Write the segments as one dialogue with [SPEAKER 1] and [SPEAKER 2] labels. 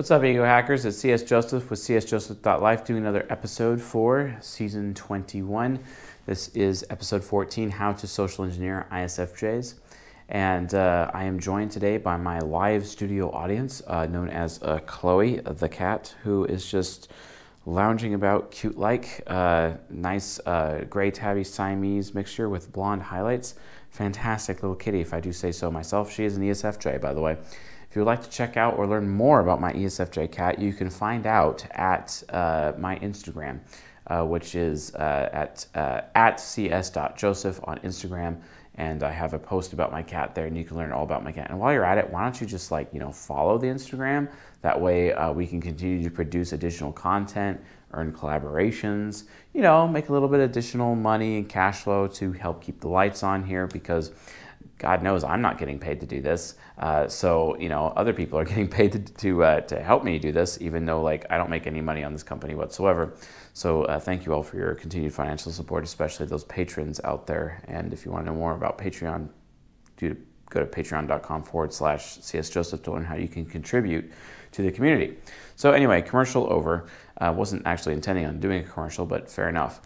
[SPEAKER 1] What's up, Ego Hackers? It's CS Joseph with csjoseph.life doing another episode for season 21. This is episode 14 How to Social Engineer ISFJs. And uh, I am joined today by my live studio audience, uh, known as uh, Chloe the cat, who is just lounging about cute like. Uh, nice uh, gray tabby Siamese mixture with blonde highlights. Fantastic little kitty, if I do say so myself. She is an ESFJ, by the way. If you would like to check out or learn more about my ESFJ cat, you can find out at uh, my Instagram, uh, which is uh, at, uh, at cs.joseph on Instagram. And I have a post about my cat there, and you can learn all about my cat. And while you're at it, why don't you just like, you know, follow the Instagram? That way uh, we can continue to produce additional content, earn collaborations, you know, make a little bit additional money and cash flow to help keep the lights on here because God knows I'm not getting paid to do this. Uh, so you know, other people are getting paid to to, uh, to help me do this, even though like I don't make any money on this company whatsoever. So uh, thank you all for your continued financial support, especially those patrons out there. And if you want to know more about Patreon, do go to patreon.com forward slash csjoseph to learn how you can contribute to the community. So anyway, commercial over. Wasn't actually intending on doing a commercial, but fair enough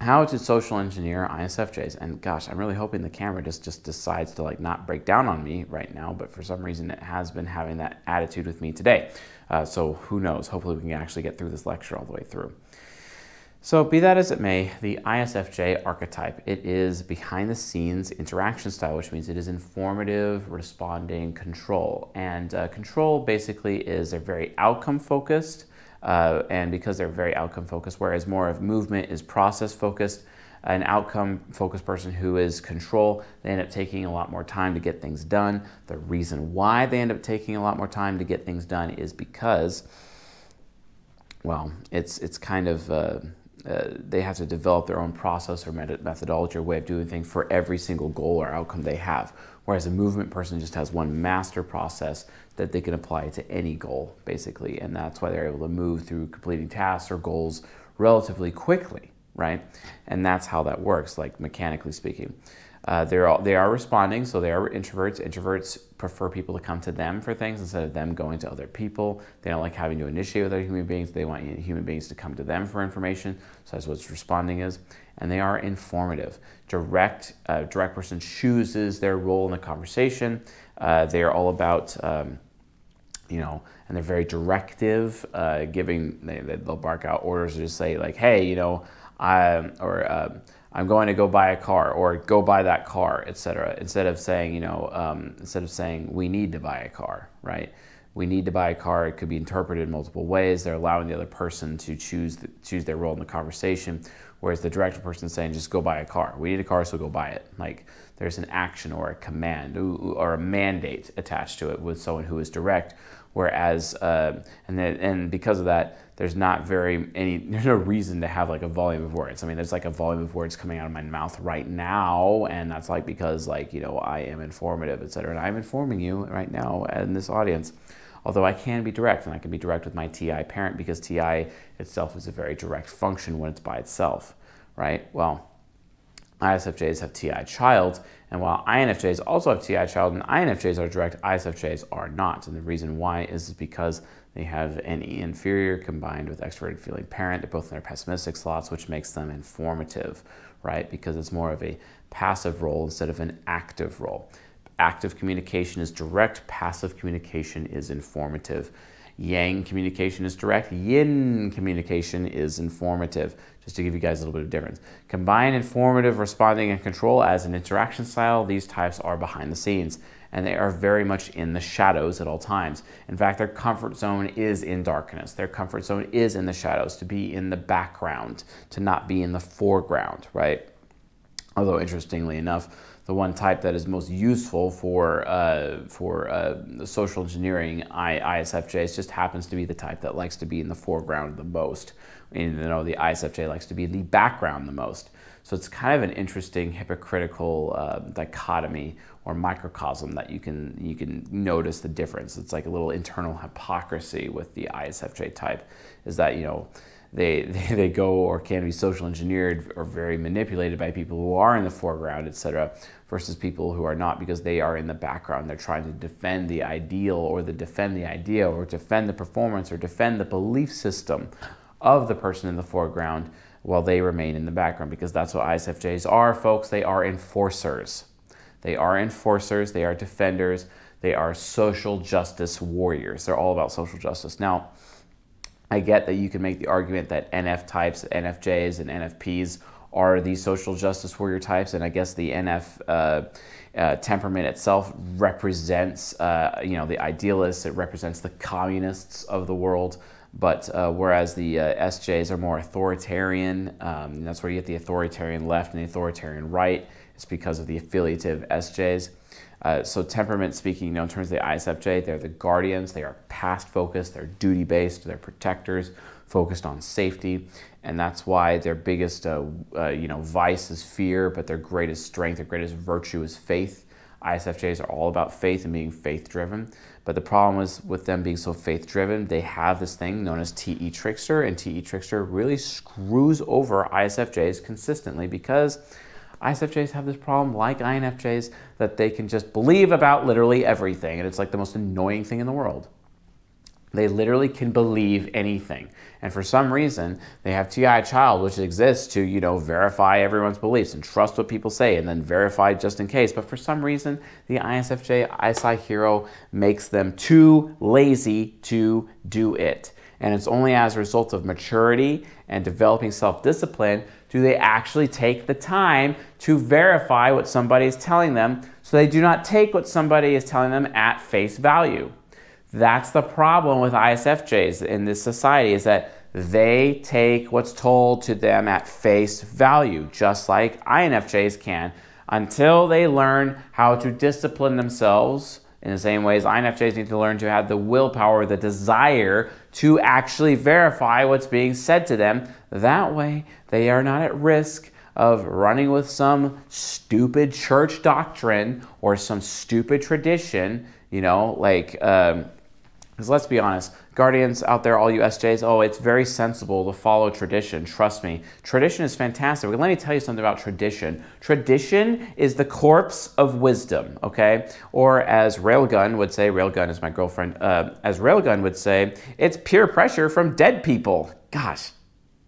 [SPEAKER 1] how to social engineer ISFJs. And gosh, I'm really hoping the camera just, just decides to like not break down on me right now, but for some reason it has been having that attitude with me today. Uh, so who knows, hopefully we can actually get through this lecture all the way through. So be that as it may, the ISFJ archetype, it is behind the scenes interaction style, which means it is informative, responding, control. And uh, control basically is a very outcome focused, uh, and because they're very outcome focused, whereas more of movement is process focused. An outcome focused person who is control, they end up taking a lot more time to get things done. The reason why they end up taking a lot more time to get things done is because, well, it's, it's kind of. Uh, uh, they have to develop their own process or methodology or way of doing things for every single goal or outcome they have. Whereas a movement person just has one master process that they can apply to any goal, basically. And that's why they're able to move through completing tasks or goals relatively quickly, right? And that's how that works, like mechanically speaking. Uh, they're all, they are responding, so they are introverts. Introverts prefer people to come to them for things instead of them going to other people. They don't like having to initiate with other human beings. They want human beings to come to them for information. So that's what responding is. And they are informative. Direct, uh, direct person chooses their role in the conversation. Uh, they are all about, um, you know, and they're very directive, uh, giving, they, they'll bark out orders to just say like, hey, you know, I, or, um, I'm going to go buy a car or go buy that car, etc. Instead of saying, you know, um, instead of saying we need to buy a car, right? We need to buy a car. It could be interpreted in multiple ways. They're allowing the other person to choose the, choose their role in the conversation, whereas the director person is saying just go buy a car. We need a car, so go buy it. Like there's an action or a command or a mandate attached to it with someone who is direct. Whereas, uh, and then, and because of that, there's not very any there's no reason to have like a volume of words. I mean there's like a volume of words coming out of my mouth right now and that's like because like you know i am informative etc and i'm informing you right now in this audience. Although i can be direct and i can be direct with my ti parent because ti itself is a very direct function when it's by itself right? Well ISFJs have TI child, and while INFJs also have TI child and INFJs are direct, ISFJs are not. And the reason why is because they have an inferior combined with extroverted feeling parent. They're both in their pessimistic slots, which makes them informative, right? Because it's more of a passive role instead of an active role. Active communication is direct, passive communication is informative. Yang communication is direct, yin communication is informative, just to give you guys a little bit of difference. Combine informative, responding, and control as an interaction style. These types are behind the scenes and they are very much in the shadows at all times. In fact, their comfort zone is in darkness. Their comfort zone is in the shadows, to be in the background, to not be in the foreground, right? Although, interestingly enough, the one type that is most useful for uh, for uh, social engineering I, ISFJs just happens to be the type that likes to be in the foreground the most. You know, the ISFJ likes to be the background the most. So it's kind of an interesting hypocritical uh, dichotomy or microcosm that you can you can notice the difference. It's like a little internal hypocrisy with the ISFJ type, is that you know they, they, they go or can be social engineered or very manipulated by people who are in the foreground, etc. versus people who are not because they are in the background. They're trying to defend the ideal or the defend the idea or defend the performance or defend the belief system of the person in the foreground while they remain in the background because that's what ISFJs are, folks. They are enforcers. They are enforcers, they are defenders, they are social justice warriors. They're all about social justice. Now, I get that you can make the argument that NF types, NFJs, and NFPs are the social justice warrior types, and I guess the NF uh, uh, temperament itself represents, uh, you know, the idealists. It represents the communists of the world. But uh, whereas the uh, SJs are more authoritarian, um, that's where you get the authoritarian left and the authoritarian right. It's because of the affiliative SJs. Uh, so temperament speaking, you know, in terms of the ISFJ, they're the guardians. They are past focused. They're duty based. They're protectors, focused on safety, and that's why their biggest, uh, uh, you know, vice is fear, but their greatest strength, their greatest virtue is faith. ISFJs are all about faith and being faith driven. But the problem is with them being so faith driven, they have this thing known as TE Trickster, and TE Trickster really screws over ISFJs consistently because ISFJs have this problem, like INFJs, that they can just believe about literally everything, and it's like the most annoying thing in the world. They literally can believe anything. And for some reason, they have TI child, which exists to, you know, verify everyone's beliefs and trust what people say and then verify just in case. But for some reason, the ISFJ ISI hero makes them too lazy to do it. And it's only as a result of maturity and developing self discipline do they actually take the time to verify what somebody is telling them so they do not take what somebody is telling them at face value. That's the problem with ISFJs in this society is that they take what's told to them at face value, just like INFJs can, until they learn how to discipline themselves in the same way as INFJs need to learn to have the willpower, the desire to actually verify what's being said to them. That way, they are not at risk of running with some stupid church doctrine or some stupid tradition, you know, like. Um, because let's be honest, guardians out there, all you SJs, oh, it's very sensible to follow tradition. Trust me. Tradition is fantastic. Let me tell you something about tradition. Tradition is the corpse of wisdom, okay? Or as Railgun would say, Railgun is my girlfriend, uh, as Railgun would say, it's peer pressure from dead people. Gosh,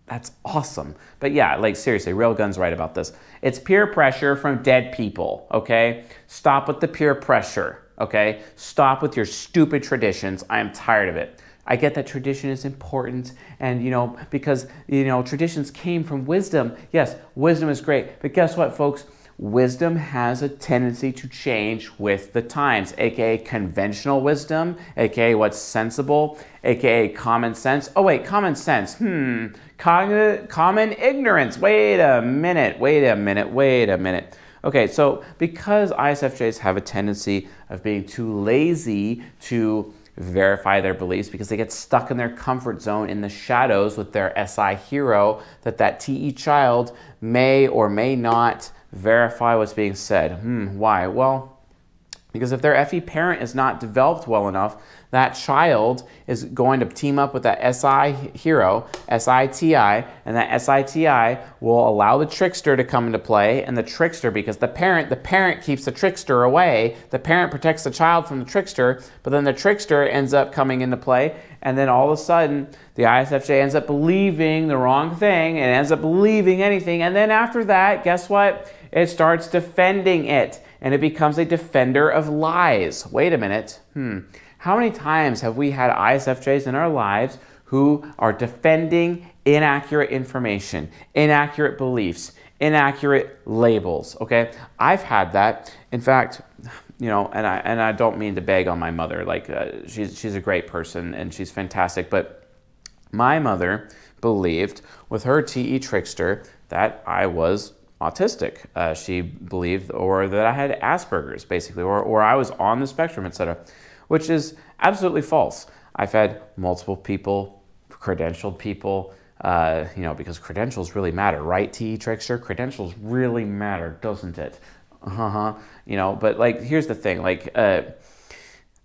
[SPEAKER 1] that's awesome. But yeah, like seriously, Railgun's right about this. It's peer pressure from dead people, okay? Stop with the peer pressure okay? Stop with your stupid traditions. I am tired of it. I get that tradition is important and you know because you know traditions came from wisdom. Yes, wisdom is great. But guess what folks? Wisdom has a tendency to change with the times, aka conventional wisdom, aka what's sensible, aka common sense. Oh, wait, common sense. Hmm, common, common ignorance. Wait a minute, wait a minute, wait a minute. Okay, so because ISFJs have a tendency of being too lazy to verify their beliefs because they get stuck in their comfort zone in the shadows with their SI hero, that that TE child may or may not verify what's being said. Hmm, why? Well, because if their FE parent is not developed well enough, that child is going to team up with that SI hero, SITI, and that SITI will allow the trickster to come into play. And the trickster, because the parent, the parent keeps the trickster away, the parent protects the child from the trickster, but then the trickster ends up coming into play. And then all of a sudden, the ISFJ ends up believing the wrong thing and ends up believing anything. And then after that, guess what? It starts defending it and it becomes a defender of lies. Wait a minute. Hmm. How many times have we had ISFJs in our lives who are defending inaccurate information, inaccurate beliefs, inaccurate labels? Okay, I've had that. In fact, you know, and I and I don't mean to beg on my mother. Like uh, she's she's a great person and she's fantastic, but my mother believed with her TE trickster that I was autistic. Uh, she believed, or that I had Asperger's, basically, or, or I was on the spectrum, etc which is absolutely false. I've had multiple people, credentialed people, uh, you know, because credentials really matter, right, TE Trickster? Credentials really matter, doesn't it? Uh huh. You know, but like, here's the thing like, uh,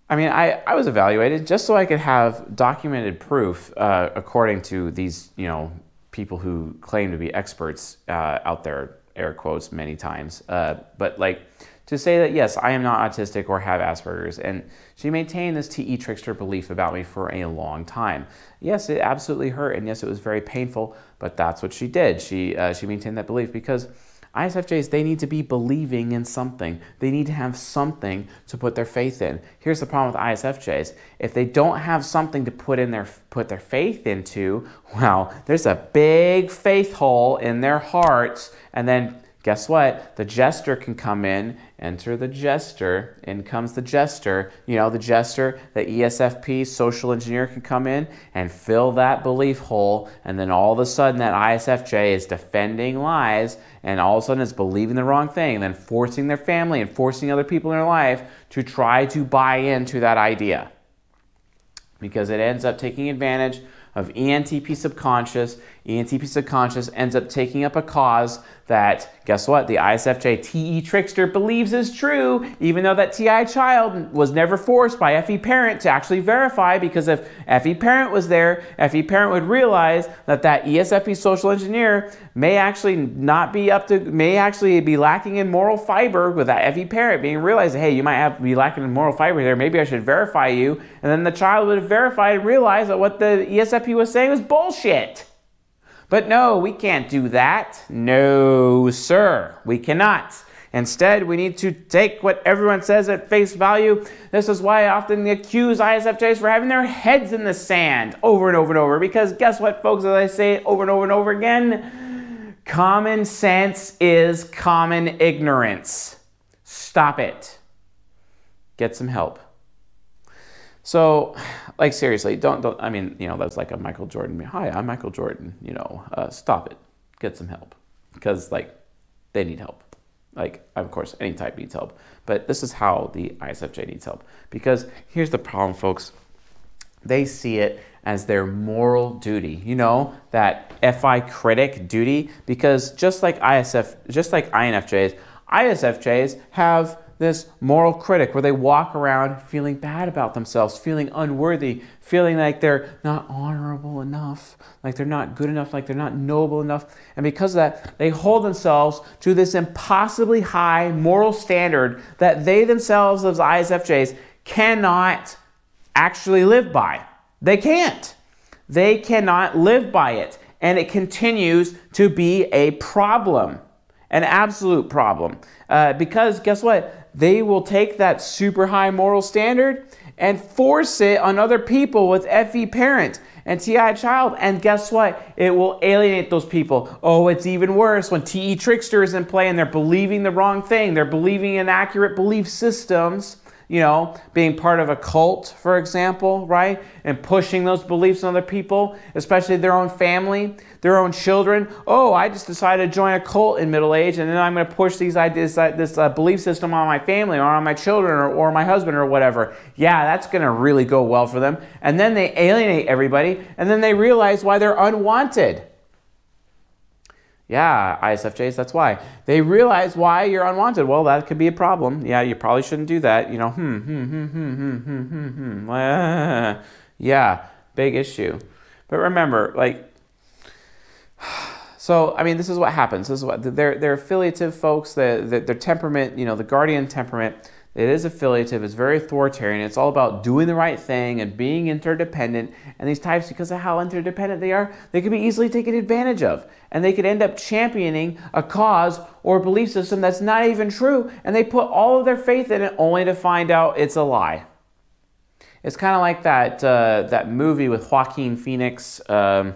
[SPEAKER 1] I mean, I, I was evaluated just so I could have documented proof, uh, according to these, you know, people who claim to be experts uh, out there air quotes many times. Uh, but like to say that yes, I am not autistic or have Asperger's, and she maintained this TE trickster belief about me for a long time. Yes, it absolutely hurt, and yes, it was very painful. But that's what she did. She uh, she maintained that belief because ISFJs, they need to be believing in something. They need to have something to put their faith in. Here's the problem with ISFJs. If they don't have something to put in their put their faith into, well, there's a big faith hole in their hearts and then guess what? The jester can come in, enter the jester, in comes the jester. You know, the jester, the ESFP social engineer can come in and fill that belief hole, and then all of a sudden that ISFJ is defending lies, and all of a sudden is believing the wrong thing, and then forcing their family and forcing other people in their life to try to buy into that idea. Because it ends up taking advantage of ENTP subconscious. ENTP subconscious ends up taking up a cause that, guess what, the ISFJ TE trickster believes is true, even though that TI child was never forced by FE parent to actually verify, because if FE parent was there, FE parent would realize that that ESFP social engineer may actually not be up to, may actually be lacking in moral fiber with that FE parent being realized, hey, you might have be lacking in moral fiber there, maybe I should verify you. And then the child would have verified and realized that what the ESFP was saying was bullshit. But no, we can't do that. No, sir, we cannot. Instead, we need to take what everyone says at face value. This is why I often accuse ISFJs for having their heads in the sand over and over and over. Because guess what, folks, as I say over and over and over again, common sense is common ignorance. Stop it. Get some help. So, like seriously, don't don't. I mean, you know, that's like a Michael Jordan. Hi, I'm Michael Jordan. You know, uh, stop it. Get some help because like they need help. Like of course, any type needs help, but this is how the ISFJ needs help. Because here's the problem, folks. They see it as their moral duty. You know that FI critic duty because just like ISF, just like INFJs, ISFJs have this moral critic where they walk around feeling bad about themselves, feeling unworthy, feeling like they're not honorable enough, like they're not good enough, like they're not noble enough. And because of that, they hold themselves to this impossibly high moral standard that they themselves, as ISFJs, cannot actually live by. They can't. They cannot live by it. And it continues to be a problem, an absolute problem. Uh, because guess what? they will take that super high moral standard and force it on other people with FE parent and TI child. And guess what? It will alienate those people. Oh, it's even worse when TE trickster is in play and they're believing the wrong thing. They're believing inaccurate belief systems you know, being part of a cult, for example, right? And pushing those beliefs on other people, especially their own family, their own children. Oh, I just decided to join a cult in middle age, and then I'm going to push these ideas, this uh, belief system on my family or on my children or, or my husband or whatever. Yeah, that's going to really go well for them. And then they alienate everybody, and then they realize why they're unwanted. Yeah, ISFJs, that's why. They realize why you're unwanted. Well, that could be a problem. Yeah, you probably shouldn't do that. You know, hmm, hmm, hmm, hmm, hmm, hmm, hmm, hmm. Yeah, big issue. But remember, like, so, I mean, this is what happens. This is what they're, they're affiliative folks, the, the, their temperament, you know, the guardian temperament it is affiliative, it's very authoritarian, it's all about doing the right thing and being interdependent. And these types, because of how interdependent they are, they can be easily taken advantage of. And they could end up championing a cause or a belief system that's not even true. And they put all of their faith in it only to find out it's a lie. It's kind of like that, uh, that movie with Joaquin Phoenix um,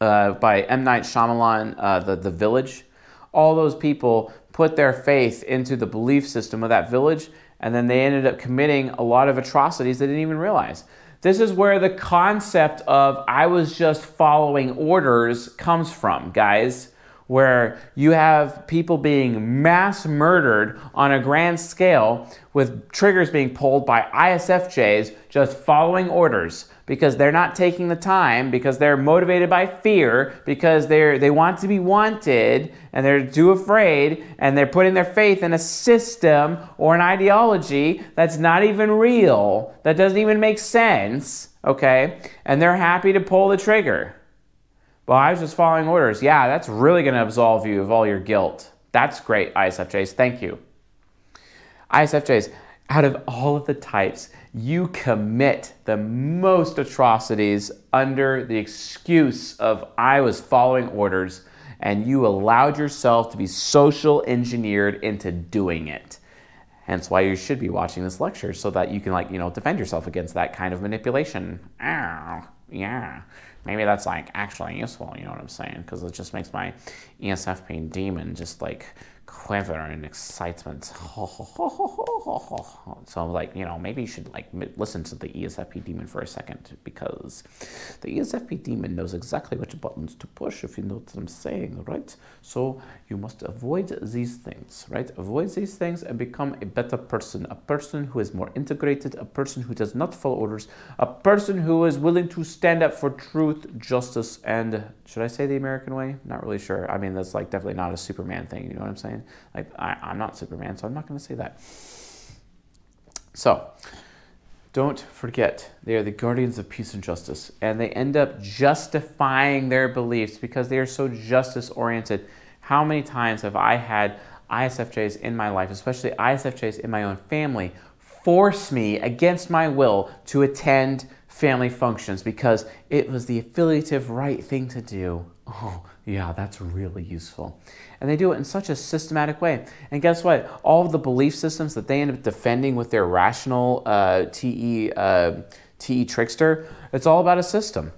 [SPEAKER 1] uh, by M. Night Shyamalan, uh, the, the Village. All those people put their faith into the belief system of that village, and then they ended up committing a lot of atrocities they didn't even realize. This is where the concept of I was just following orders comes from, guys. Where you have people being mass murdered on a grand scale with triggers being pulled by ISFJs just following orders because they're not taking the time, because they're motivated by fear, because they're, they want to be wanted and they're too afraid, and they're putting their faith in a system or an ideology that's not even real, that doesn't even make sense, okay? And they're happy to pull the trigger. Well, I was just following orders. Yeah, that's really going to absolve you of all your guilt. That's great, ISFJs. Thank you. ISFJs, out of all of the types, you commit the most atrocities under the excuse of I was following orders and you allowed yourself to be social engineered into doing it. Hence why you should be watching this lecture so that you can like, you know, defend yourself against that kind of manipulation. Oh, yeah. Maybe that's like actually useful, you know what I'm saying? Because it just makes my ESFP demon just like quiver in excitement. so like, you know, maybe you should like listen to the ESFP demon for a second because the ESFP demon knows exactly which buttons to push if you know what I'm saying, right? So you must avoid these things, right? Avoid these things and become a better person, a person who is more integrated, a person who does not follow orders, a person who is willing to stand up for truth, justice, and should I say the American way? Not really sure. I mean, that's like definitely not a Superman thing, you know what I'm saying? Like, I, I'm not Superman, so I'm not going to say that. So, don't forget, they are the guardians of peace and justice, and they end up justifying their beliefs because they are so justice oriented. How many times have I had ISFJs in my life, especially ISFJs in my own family, force me against my will to attend family functions because it was the affiliative right thing to do. Oh, yeah, that's really useful. And they do it in such a systematic way. And guess what? All of the belief systems that they end up defending with their rational uh, TE, uh, TE trickster, it's all about a system.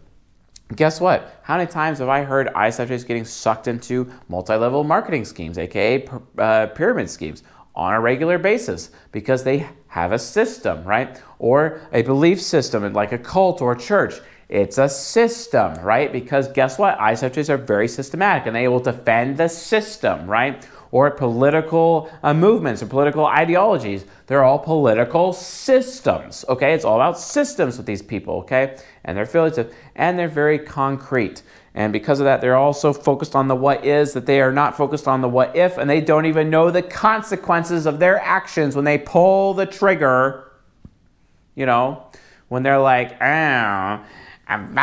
[SPEAKER 1] Guess what? How many times have I heard ISFJs getting sucked into multi level marketing schemes, aka uh, pyramid schemes? On a regular basis because they have a system, right? Or a belief system, like a cult or a church. It's a system, right? Because guess what? ISFJs are very systematic and they will defend the system, right? Or political uh, movements or political ideologies. They're all political systems, okay? It's all about systems with these people, okay? And they're affiliative and they're very concrete. And because of that, they're also focused on the what is, that they are not focused on the what if, and they don't even know the consequences of their actions when they pull the trigger. You know, when they're like, oh, and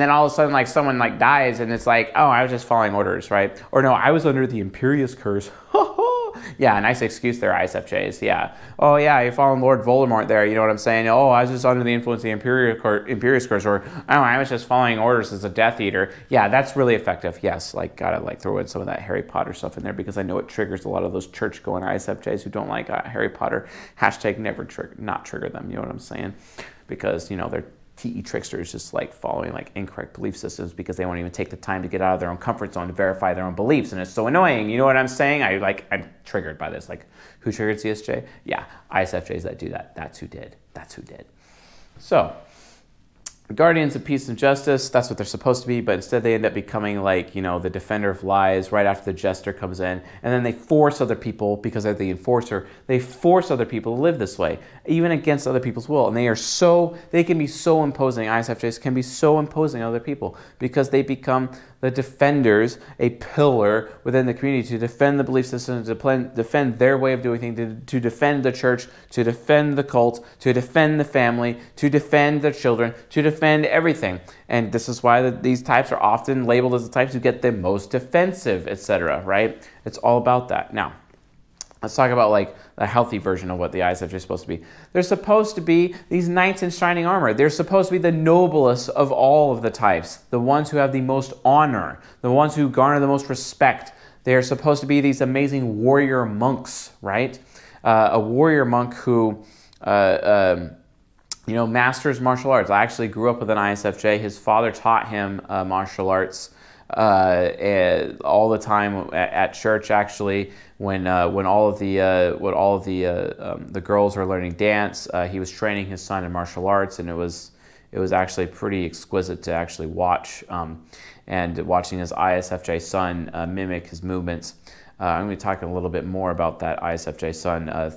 [SPEAKER 1] then all of a sudden, like someone like dies, and it's like, oh, I was just following orders, right? Or no, I was under the Imperius curse. yeah, nice excuse there, ISFJs. Yeah. Oh yeah, you're following Lord Voldemort there. You know what I'm saying? Oh, I was just under the influence of the Imperius, Imperius curse, or oh, I was just following orders as a Death Eater. Yeah, that's really effective. Yes, like gotta like throw in some of that Harry Potter stuff in there because I know it triggers a lot of those church going ISFJs who don't like uh, Harry Potter. Hashtag never trigger, not trigger them. You know what I'm saying? Because you know they're TE tricksters just like following like incorrect belief systems because they won't even take the time to get out of their own comfort zone to verify their own beliefs. And it's so annoying. You know what I'm saying? I like, I'm triggered by this. Like, who triggered CSJ? Yeah, ISFJs that do that. That's who did. That's who did. So, guardians of peace and justice that's what they're supposed to be but instead they end up becoming like you know the defender of lies right after the jester comes in and then they force other people because they're the enforcer they force other people to live this way even against other people's will and they are so they can be so imposing isfjs can be so imposing on other people because they become the defenders a pillar within the community to defend the belief system, to defend their way of doing things, to, defend the church, to defend the cult, to defend the family, to defend the children, to defend everything. And this is why the, these types are often labeled as the types who get the most defensive, etc. Right? It's all about that. Now, let's talk about like a healthy version of what the ISFJ are supposed to be. They're supposed to be these knights in shining armor. They're supposed to be the noblest of all of the types, the ones who have the most honor, the ones who garner the most respect. They are supposed to be these amazing warrior monks, right? Uh, a warrior monk who, uh, um, you know, masters martial arts. I actually grew up with an ISFJ. His father taught him uh, martial arts uh, all the time at, at church. Actually, when uh, when all of the uh, when all of the uh, um, the girls were learning dance, uh, he was training his son in martial arts, and it was it was actually pretty exquisite to actually watch um, and watching his ISFJ son uh, mimic his movements. I'm going to be talking a little bit more about that ISFJ son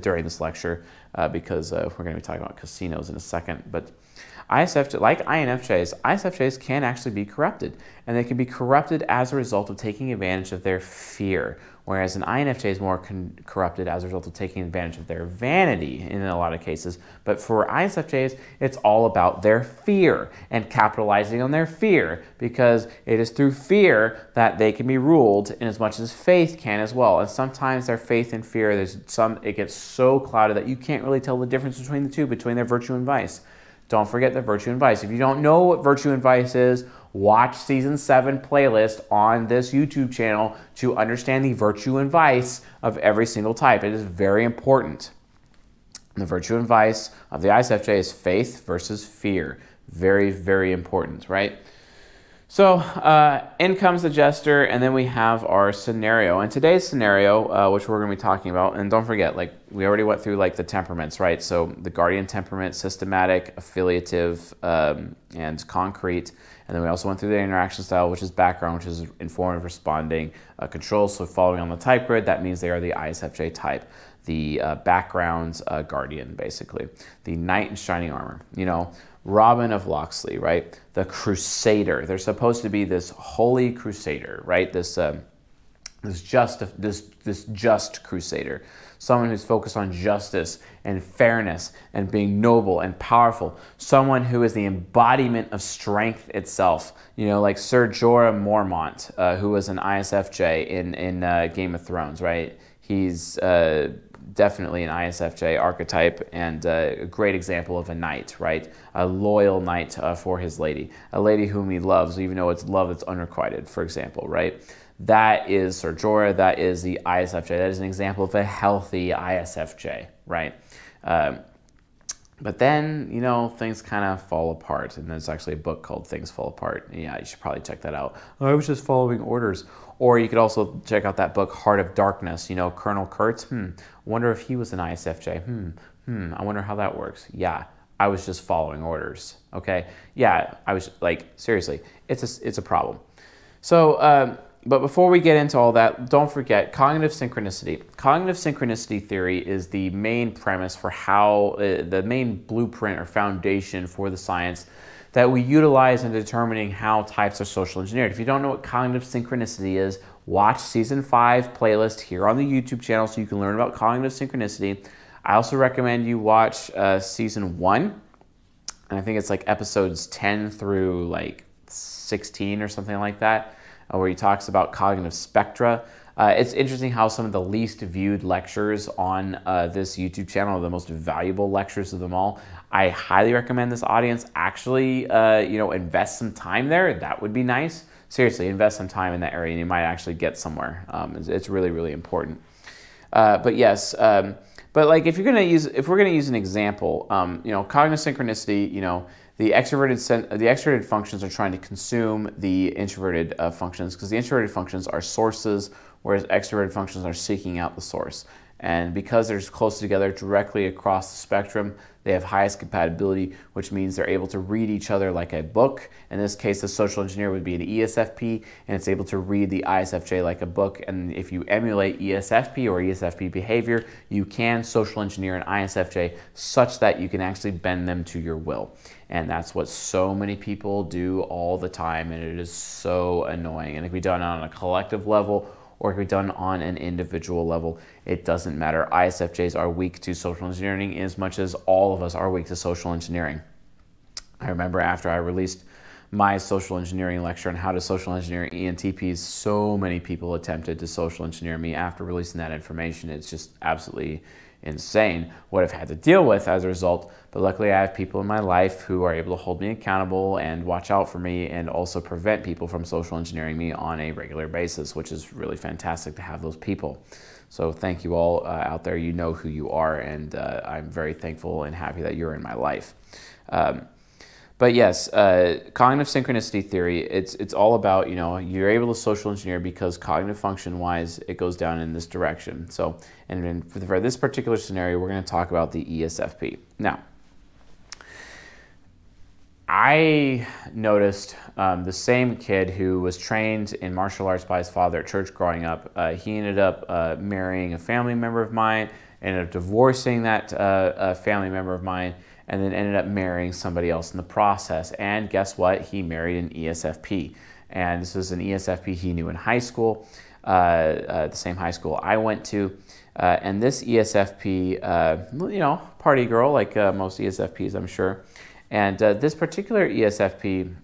[SPEAKER 1] during this lecture because we're going to be talking about casinos in a second, but. ISFJ, like INFJs, ISFJs can actually be corrupted, and they can be corrupted as a result of taking advantage of their fear. whereas an INFJ is more corrupted as a result of taking advantage of their vanity in a lot of cases. But for ISFJs, it's all about their fear and capitalizing on their fear because it is through fear that they can be ruled in as much as faith can as well. And sometimes their faith and fear, there's some it gets so clouded that you can't really tell the difference between the two, between their virtue and vice. Don't forget the virtue and vice. If you don't know what virtue and vice is, watch season seven playlist on this YouTube channel to understand the virtue and vice of every single type. It is very important. The virtue and vice of the ISFJ is faith versus fear. Very, very important, right? So uh, in comes the jester, and then we have our scenario. And today's scenario, uh, which we're going to be talking about, and don't forget, like we already went through, like the temperaments, right? So the guardian temperament, systematic, affiliative, um, and concrete. And then we also went through the interaction style, which is background, which is informative, responding, uh, control. So following on the type grid, that means they are the ISFJ type. The uh, background uh, guardian, basically. The knight in shining armor. You know. Robin of Locksley, right? The crusader. They're supposed to be this holy crusader, right? This um, this just this this just crusader, someone who's focused on justice and fairness and being noble and powerful. Someone who is the embodiment of strength itself. You know, like Sir Jorah Mormont, uh, who was an ISFJ in in uh, Game of Thrones, right? He's uh, definitely an ISFJ archetype and uh, a great example of a knight, right? A loyal knight uh, for his lady, a lady whom he loves, even though it's love that's unrequited, for example, right? That is Sir Jorah, that is the ISFJ. That is an example of a healthy ISFJ, right? Um, but then, you know, things kind of fall apart. And there's actually a book called Things Fall Apart. Yeah, you should probably check that out. I was just following orders. Or you could also check out that book, Heart of Darkness. You know, Colonel Kurtz. Hmm. Wonder if he was an ISFJ. Hmm. Hmm. I wonder how that works. Yeah. I was just following orders. Okay. Yeah. I was like, seriously, it's a, it's a problem. So, um, but before we get into all that, don't forget cognitive synchronicity. Cognitive synchronicity theory is the main premise for how, uh, the main blueprint or foundation for the science that we utilize in determining how types are social engineered. If you don't know what cognitive synchronicity is, watch season five playlist here on the YouTube channel so you can learn about cognitive synchronicity. I also recommend you watch uh, season one, and I think it's like episodes 10 through like 16 or something like that, uh, where he talks about cognitive spectra. Uh, it's interesting how some of the least viewed lectures on uh, this YouTube channel are the most valuable lectures of them all. I highly recommend this audience actually, uh, you know, invest some time there. That would be nice. Seriously, invest some time in that area, and you might actually get somewhere. Um, it's, it's, really, really important. Uh, but yes, um, but like if you're gonna use, if we're gonna use an example, um, you know, cognitive synchronicity, you know, the extroverted the extroverted functions are trying to consume the introverted uh, functions because the introverted functions are sources whereas extroverted functions are seeking out the source. And because they're close together directly across the spectrum, they have highest compatibility, which means they're able to read each other like a book. In this case, the social engineer would be an ESFP, and it's able to read the ISFJ like a book. And if you emulate ESFP or ESFP behavior, you can social engineer an ISFJ such that you can actually bend them to your will. And that's what so many people do all the time, and it is so annoying. And it can be done on a collective level or it can be done on an individual level. It doesn't matter. ISFJs are weak to social engineering as much as all of us are weak to social engineering. I remember after I released my social engineering lecture on how to social engineer ENTPs, so many people attempted to social engineer me after releasing that information. It's just absolutely insane what I've had to deal with as a result. But luckily, I have people in my life who are able to hold me accountable and watch out for me and also prevent people from social engineering me on a regular basis, which is really fantastic to have those people. So, thank you all uh, out there. You know who you are, and uh, I'm very thankful and happy that you're in my life. Um, but yes, uh, cognitive synchronicity theory, it's, it's all about, you know, you're able to social engineer because cognitive function wise, it goes down in this direction. So, and for, this particular scenario, we're going to talk about the ESFP. Now, I noticed um, the same kid who was trained in martial arts by his father at church growing up. Uh, he ended up uh, marrying a family member of mine, ended up divorcing that uh, family member of mine, and then ended up marrying somebody else in the process. And guess what? He married an ESFP. And this was an ESFP he knew in high school. uh, uh, the same high school I went to. Uh, and this ESFP, uh, you know, party girl, like uh, most ESFPs, I'm sure. And this particular ESFP,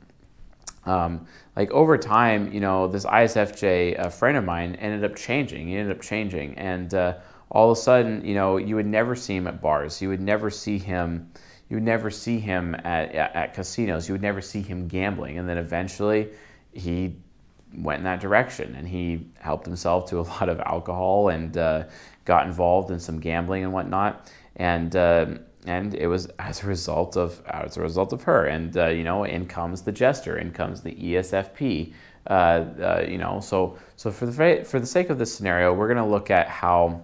[SPEAKER 1] um, like over time, you know, this ISFJ uh, friend of mine ended up changing. He ended up changing, and uh, all of a sudden, you know, you would never see him at bars. You would never see him. You would never see him at, at, at casinos. You would never see him gambling, and then eventually, he went in that direction, and he helped himself to a lot of alcohol and uh, got involved in some gambling and whatnot. And uh, and it was as a result of as a result of her. And uh, you know, in comes the jester, in comes the ESFP. Uh, uh, you know, so so for the for the sake of this scenario, we're going to look at how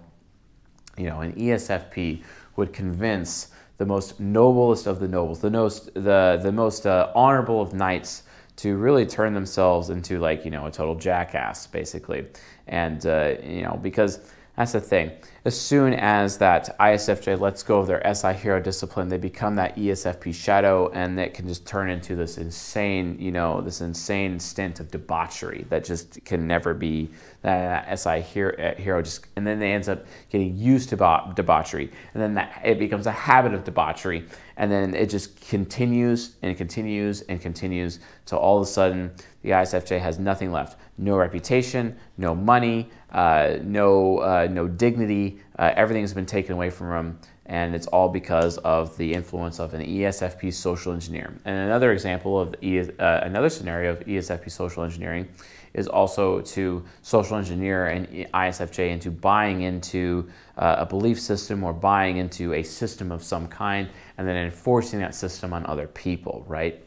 [SPEAKER 1] you know an ESFP would convince the most noblest of the nobles, the most the the most uh, honorable of knights to really turn themselves into like you know a total jackass basically and uh, you know because that's the thing. As soon as that ISFJ lets go of their SI hero discipline, they become that ESFP shadow, and it can just turn into this insane, you know, this insane stint of debauchery that just can never be that SI hero, uh, hero just, and then they ends up getting used to debauchery, and then that it becomes a habit of debauchery, and then it just continues and continues and continues till all of a sudden the ISFJ has nothing left no reputation, no money, uh, no, uh, no dignity. Uh, everything has been taken away from them, and it's all because of the influence of an ESFP social engineer. And another example of uh, another scenario of ESFP social engineering is also to social engineer an ISFJ into buying into uh, a belief system or buying into a system of some kind, and then enforcing that system on other people. Right?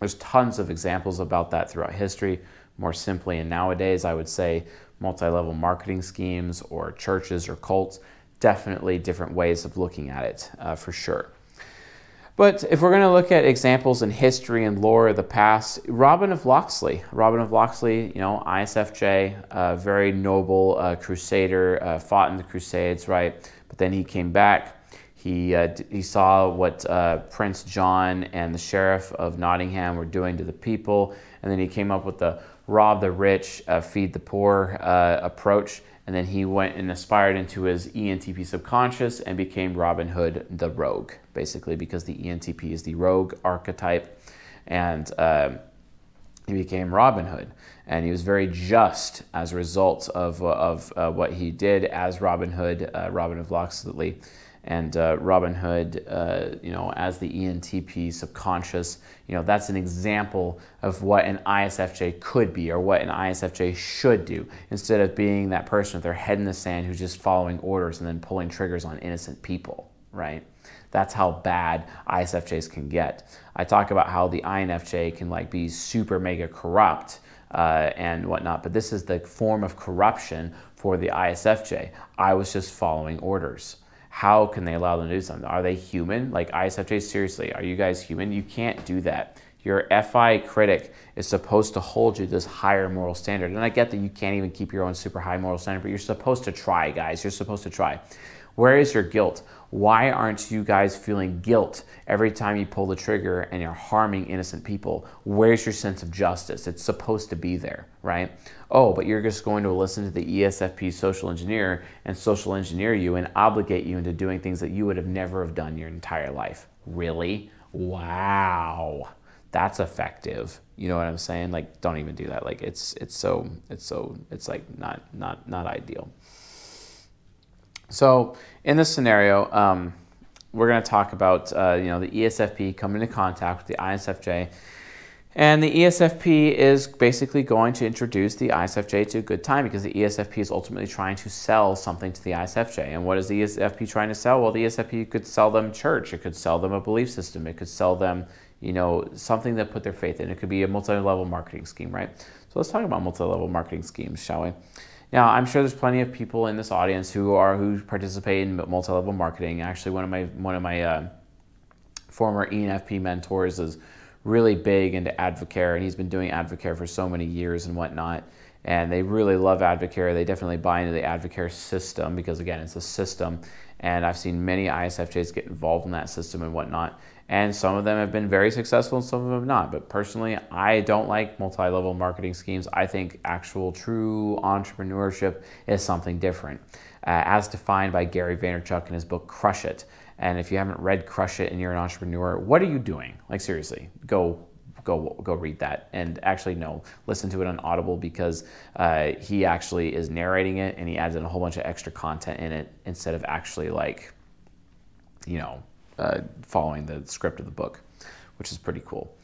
[SPEAKER 1] There's tons of examples about that throughout history more simply. And nowadays, I would say multi level marketing schemes or churches or cults, definitely different ways of looking at it uh, for sure. But if we're going to look at examples in history and lore of the past, Robin of Locksley, Robin of Locksley, you know, ISFJ, a very noble uh, crusader, uh, fought in the Crusades, right? But then he came back. He, uh, he saw what uh, Prince John and the Sheriff of Nottingham were doing to the people, and then he came up with the rob the rich, uh, feed the poor uh, approach. And then he went and aspired into his ENTP subconscious and became Robin Hood the rogue, basically, because the ENTP is the rogue archetype. And uh, he became Robin Hood. And he was very just as a result of, of uh, what he did as Robin Hood, uh, Robin of Locksley and uh, Robin Hood, uh, you know, as the ENTP subconscious, you know, that's an example of what an ISFJ could be or what an ISFJ should do instead of being that person with their head in the sand who's just following orders and then pulling triggers on innocent people, right? That's how bad ISFJs can get. I talk about how the INFJ can like be super mega corrupt uh, and whatnot, but this is the form of corruption for the ISFJ. I was just following orders how can they allow them to do something? Are they human? Like ISFJ, seriously, are you guys human? You can't do that. Your FI critic is supposed to hold you to this higher moral standard. And I get that you can't even keep your own super high moral standard, but you're supposed to try, guys. You're supposed to try. Where is your guilt? Why aren't you guys feeling guilt every time you pull the trigger and you're harming innocent people? Where's your sense of justice? It's supposed to be there, right? Oh, but you're just going to listen to the ESFP social engineer and social engineer you and obligate you into doing things that you would have never have done your entire life. Really? Wow. That's effective. You know what I'm saying? Like don't even do that. Like it's it's so it's so it's like not not not ideal. So in this scenario, um, we're going to talk about uh, you know the ESFP coming into contact with the ISFJ, and the ESFP is basically going to introduce the ISFJ to a good time because the ESFP is ultimately trying to sell something to the ISFJ. And what is the ESFP trying to sell? Well, the ESFP could sell them church, it could sell them a belief system, it could sell them you know something that put their faith in. It could be a multi-level marketing scheme, right? So let's talk about multi-level marketing schemes, shall we? Now, I'm sure there's plenty of people in this audience who are who participate in multi-level marketing. Actually, one of my one of my uh, former ENFP mentors is really big into Advocare, and he's been doing Advocare for so many years and whatnot. and they really love Advocare. They definitely buy into the Advocare system because, again, it's a system. And I've seen many ISFJs get involved in that system and whatnot. And some of them have been very successful and some of them have not. But personally, I don't like multi level marketing schemes. I think actual true entrepreneurship is something different, uh, as defined by Gary Vaynerchuk in his book Crush It. And if you haven't read Crush It and you're an entrepreneur, what are you doing? Like, seriously, go go go read that and actually no listen to it on audible because uh, he actually is narrating it and he adds in a whole bunch of extra content in it instead of actually like you know uh, following the script of the book which is pretty cool.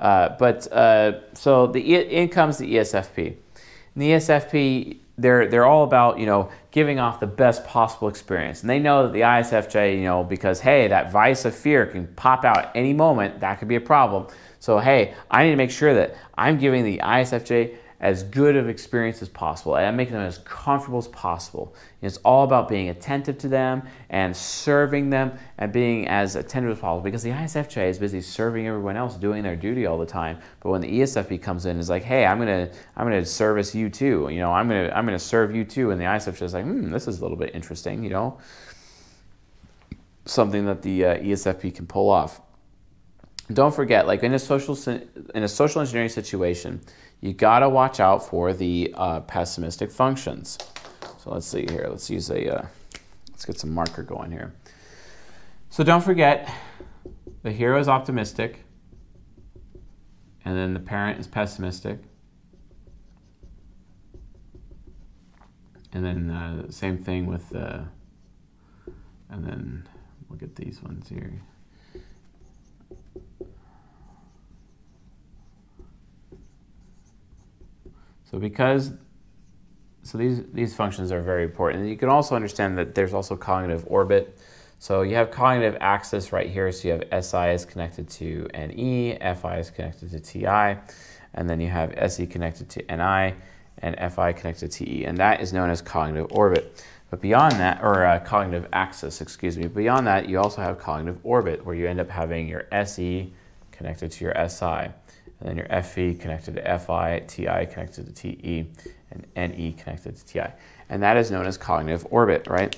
[SPEAKER 1] Uh, but uh, so the in comes the esfp and the esfp they're they're all about you know giving off the best possible experience. And they know that the isfj you know because hey that vice of fear can pop out at any moment. That could be a problem. So, hey, I need to make sure that I'm giving the ISFJ as good of experience as possible and making them as comfortable as possible. It's all about being attentive to them and serving them and being as attentive as possible because the ISFJ is busy serving everyone else, doing their duty all the time. But when the ESFP comes in it's like, hey, I'm gonna I'm gonna service you too, you know, I'm gonna I'm gonna serve you too, and the ISFJ is like, hmm, this is a little bit interesting, you know. Something that the uh, ESFP can pull off don't forget, like in a social in a social engineering situation, you gotta watch out for the uh, pessimistic functions. So let's see here. Let's use a uh, let's get some marker going here. So don't forget, the hero is optimistic, and then the parent is pessimistic, and then uh, same thing with the, uh, and then we'll get these ones here. So because so these these functions are very important. And you can also understand that there's also cognitive orbit. So you have cognitive axis right here. So you have SI is connected to NE, FI is connected to TI, and then you have SE connected to NI, and FI connected to TE, and that is known as cognitive orbit. But beyond that, or uh, cognitive axis, excuse me, beyond that, you also have cognitive orbit, where you end up having your SE connected to your SI and then your FE connected to FI, TI connected to TE, and NE connected to TI. And that is known as cognitive orbit, right?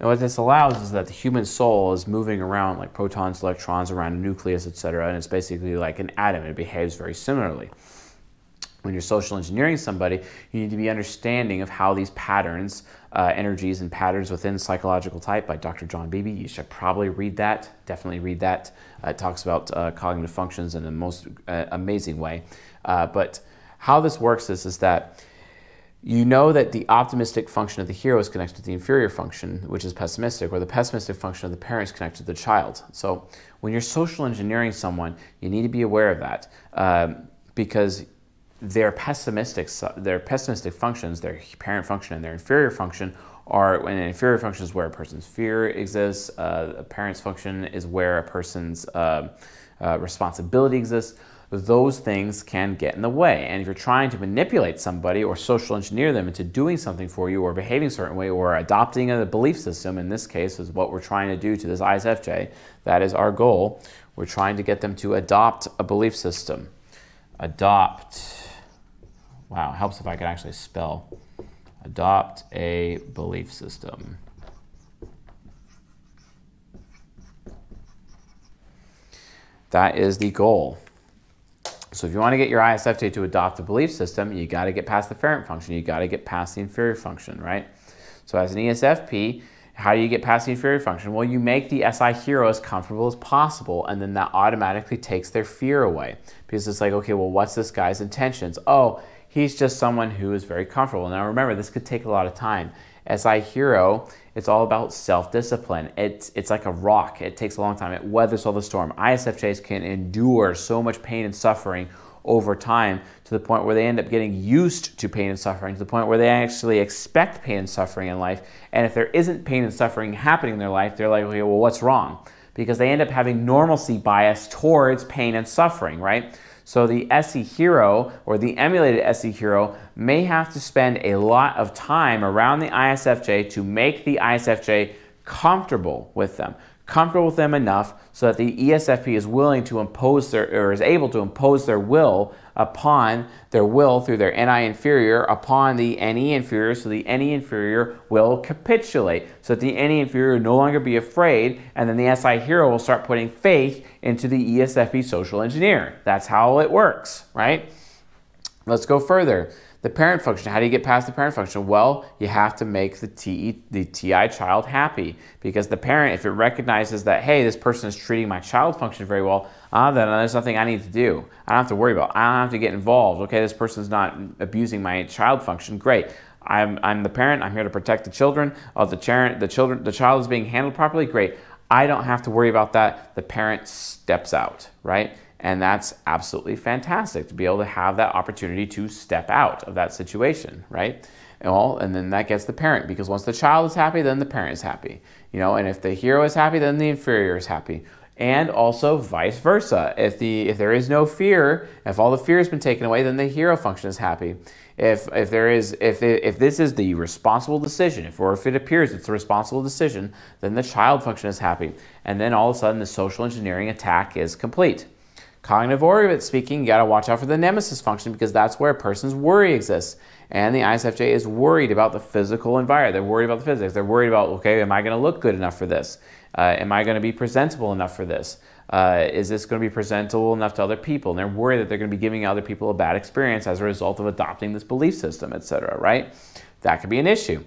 [SPEAKER 1] And what this allows is that the human soul is moving around like protons, electrons around a nucleus, etc. And it's basically like an atom. It behaves very similarly. When you're social engineering somebody, you need to be understanding of how these patterns uh, energies and patterns within psychological type by Dr. John Beebe. You should probably read that. Definitely read that. Uh, it talks about uh, cognitive functions in the most uh, amazing way. Uh, but how this works is, is that you know that the optimistic function of the hero is connected to the inferior function, which is pessimistic, or the pessimistic function of the parent is connected to the child. So when you're social engineering someone, you need to be aware of that um, because their pessimistic, their pessimistic functions, their parent function and their inferior function are, when an inferior function is where a person's fear exists, uh, a parent's function is where a person's uh, uh, responsibility exists. Those things can get in the way. And if you're trying to manipulate somebody or social engineer them into doing something for you or behaving a certain way or adopting a belief system, in this case is what we're trying to do to this ISFJ, that is our goal. We're trying to get them to adopt a belief system. Adopt Wow, helps if I could actually spell. Adopt a belief system. That is the goal. So if you want to get your ISFJ to adopt a belief system, you got to get past the ferent function. You got to get past the inferior function, right? So as an ESFP, how do you get past the inferior function? Well, you make the SI hero as comfortable as possible, and then that automatically takes their fear away. Because it's like, okay, well, what's this guy's intentions? Oh, He's just someone who is very comfortable. Now remember, this could take a lot of time. SI Hero, it's all about self-discipline. It's, it's like a rock. It takes a long time. It weathers all the storm. ISFJs can endure so much pain and suffering over time to the point where they end up getting used to pain and suffering, to the point where they actually expect pain and suffering in life. And if there isn't pain and suffering happening in their life, they're like, okay, well, what's wrong? Because they end up having normalcy bias towards pain and suffering, right? So the SE Hero or the emulated SE Hero may have to spend a lot of time around the ISFJ to make the ISFJ comfortable with them, comfortable with them enough so that the ESFP is willing to impose their, or is able to impose their will upon their will through their NI inferior upon the NE inferior, so the NE inferior will capitulate, so that the NE inferior will no longer be afraid, and then the SI hero will start putting faith into the ESFP social engineer. That's how it works, right? Let's go further. The parent function, how do you get past the parent function? Well, you have to make the, TE, the TI child happy because the parent, if it recognizes that, hey, this person is treating my child function very well, uh, then there's nothing I need to do. I don't have to worry about. It. I don't have to get involved. Okay, this person's not abusing my child function. Great. I'm, I'm the parent. I'm here to protect the children. Oh, the parent, the children, the child is being handled properly. Great. I don't have to worry about that. The parent steps out, right? And that's absolutely fantastic to be able to have that opportunity to step out of that situation, right? And well, and then that gets the parent because once the child is happy, then the parent is happy. You know, and if the hero is happy, then the inferior is happy. And also vice versa. If the if there is no fear, if all the fear has been taken away, then the hero function is happy. If if there is if if this is the responsible decision, if or if it appears it's a responsible decision, then the child function is happy. And then all of a sudden the social engineering attack is complete. Cognitive orbit speaking, you got to watch out for the nemesis function because that's where a person's worry exists. And the ISFJ is worried about the physical environment. They're worried about the physics. They're worried about, okay, am I going to look good enough for this? Uh, am I going to be presentable enough for this? Uh, is this going to be presentable enough to other people? And they're worried that they're going to be giving other people a bad experience as a result of adopting this belief system, etc. Right? That could be an issue.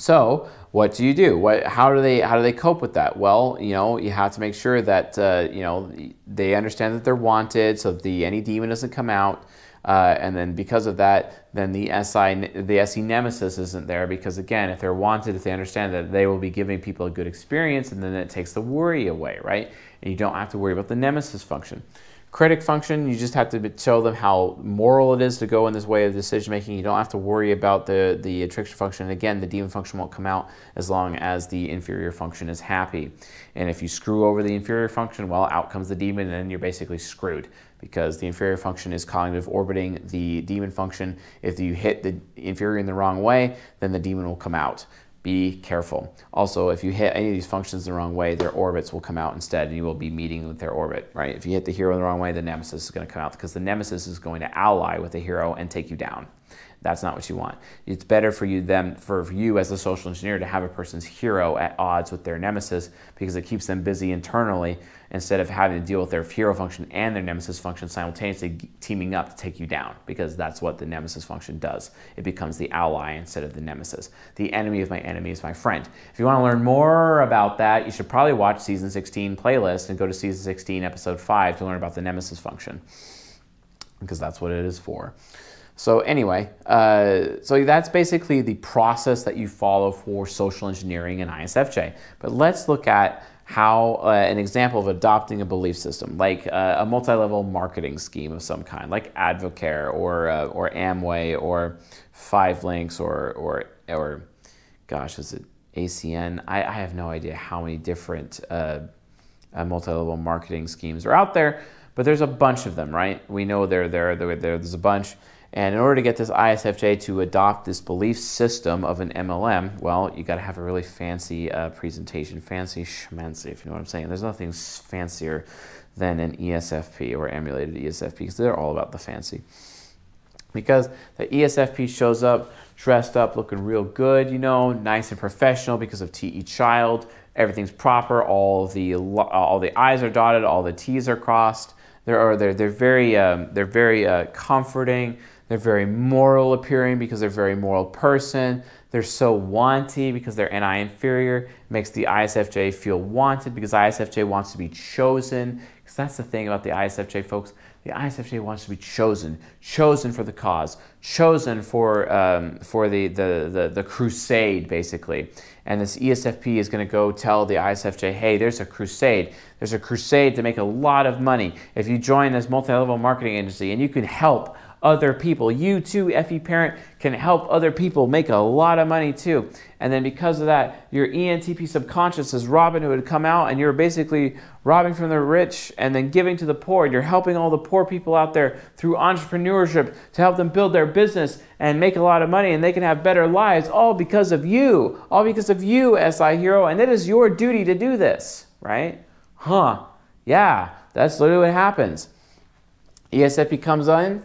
[SPEAKER 1] So, what do you do? What, how do they how do they cope with that? Well, you know, you have to make sure that uh, you know they understand that they're wanted, so the NE demon doesn't come out. Uh, and then because of that, then the SI, the SE nemesis isn't there because again, if they're wanted, if they understand that they will be giving people a good experience, and then it takes the worry away, right? And you don't have to worry about the nemesis function. Critic function, you just have to show them how moral it is to go in this way of decision making. You don't have to worry about the, the attrition function. And again, the demon function won't come out as long as the inferior function is happy. And if you screw over the inferior function, well, out comes the demon, and you're basically screwed because the inferior function is cognitive orbiting the demon function. If you hit the inferior in the wrong way, then the demon will come out be careful. Also, if you hit any of these functions the wrong way, their orbits will come out instead and you will be meeting with their orbit, right? If you hit the hero the wrong way, the nemesis is going to come out because the nemesis is going to ally with the hero and take you down. That's not what you want. It's better for you them for you as a social engineer to have a person's hero at odds with their nemesis because it keeps them busy internally instead of having to deal with their hero function and their nemesis function simultaneously teaming up to take you down because that's what the nemesis function does. It becomes the ally instead of the nemesis. The enemy of my enemy is my friend. If you want to learn more about that, you should probably watch season 16 playlist and go to season 16 episode 5 to learn about the nemesis function because that's what it is for. So anyway, uh, so that's basically the process that you follow for social engineering in ISFJ. But let's look at how uh, an example of adopting a belief system, like uh, a multi-level marketing scheme of some kind, like Advocare or uh, or Amway or 5LINX or or or, gosh, is it ACN? I, I have no idea how many different uh, uh, multi-level marketing schemes are out there, but there's a bunch of them, right? We know there there there there's a bunch. And in order to get this ISFJ to adopt this belief system of an MLM, well, you got to have a really fancy uh, presentation, fancy schmancy, if you know what I'm saying. There's nothing fancier than an ESFP or emulated ESFP because they're all about the fancy. Because the ESFP shows up dressed up, looking real good, you know, nice and professional because of TE Child. Everything's proper. All the all the I's are dotted, all the T's are crossed. They're they're they're very um, they're very uh, comforting. They're very moral appearing because they're a very moral person. They're so wanty because they're NI inferior. It makes the ISFJ feel wanted because ISFJ wants to be chosen. Because that's the thing about the ISFJ folks. The ISFJ wants to be chosen, chosen for the cause, chosen for, um, for the, the, the, the crusade, basically. And this ESFP is going to go tell the ISFJ, hey, there's a crusade. There's a crusade to make a lot of money. If you join this multi level marketing agency and you can help other people. You too, FE parent, can help other people make a lot of money too. And then because of that, your ENTP subconscious is Robin Hood come out and you're basically robbing from the rich and then giving to the poor. You're helping all the poor people out there through entrepreneurship to help them build their business and make a lot of money and they can have better lives all because of you. All because of you, SI Hero. And it is your duty to do this, right? Huh. Yeah, that's literally what happens. ESFP comes in,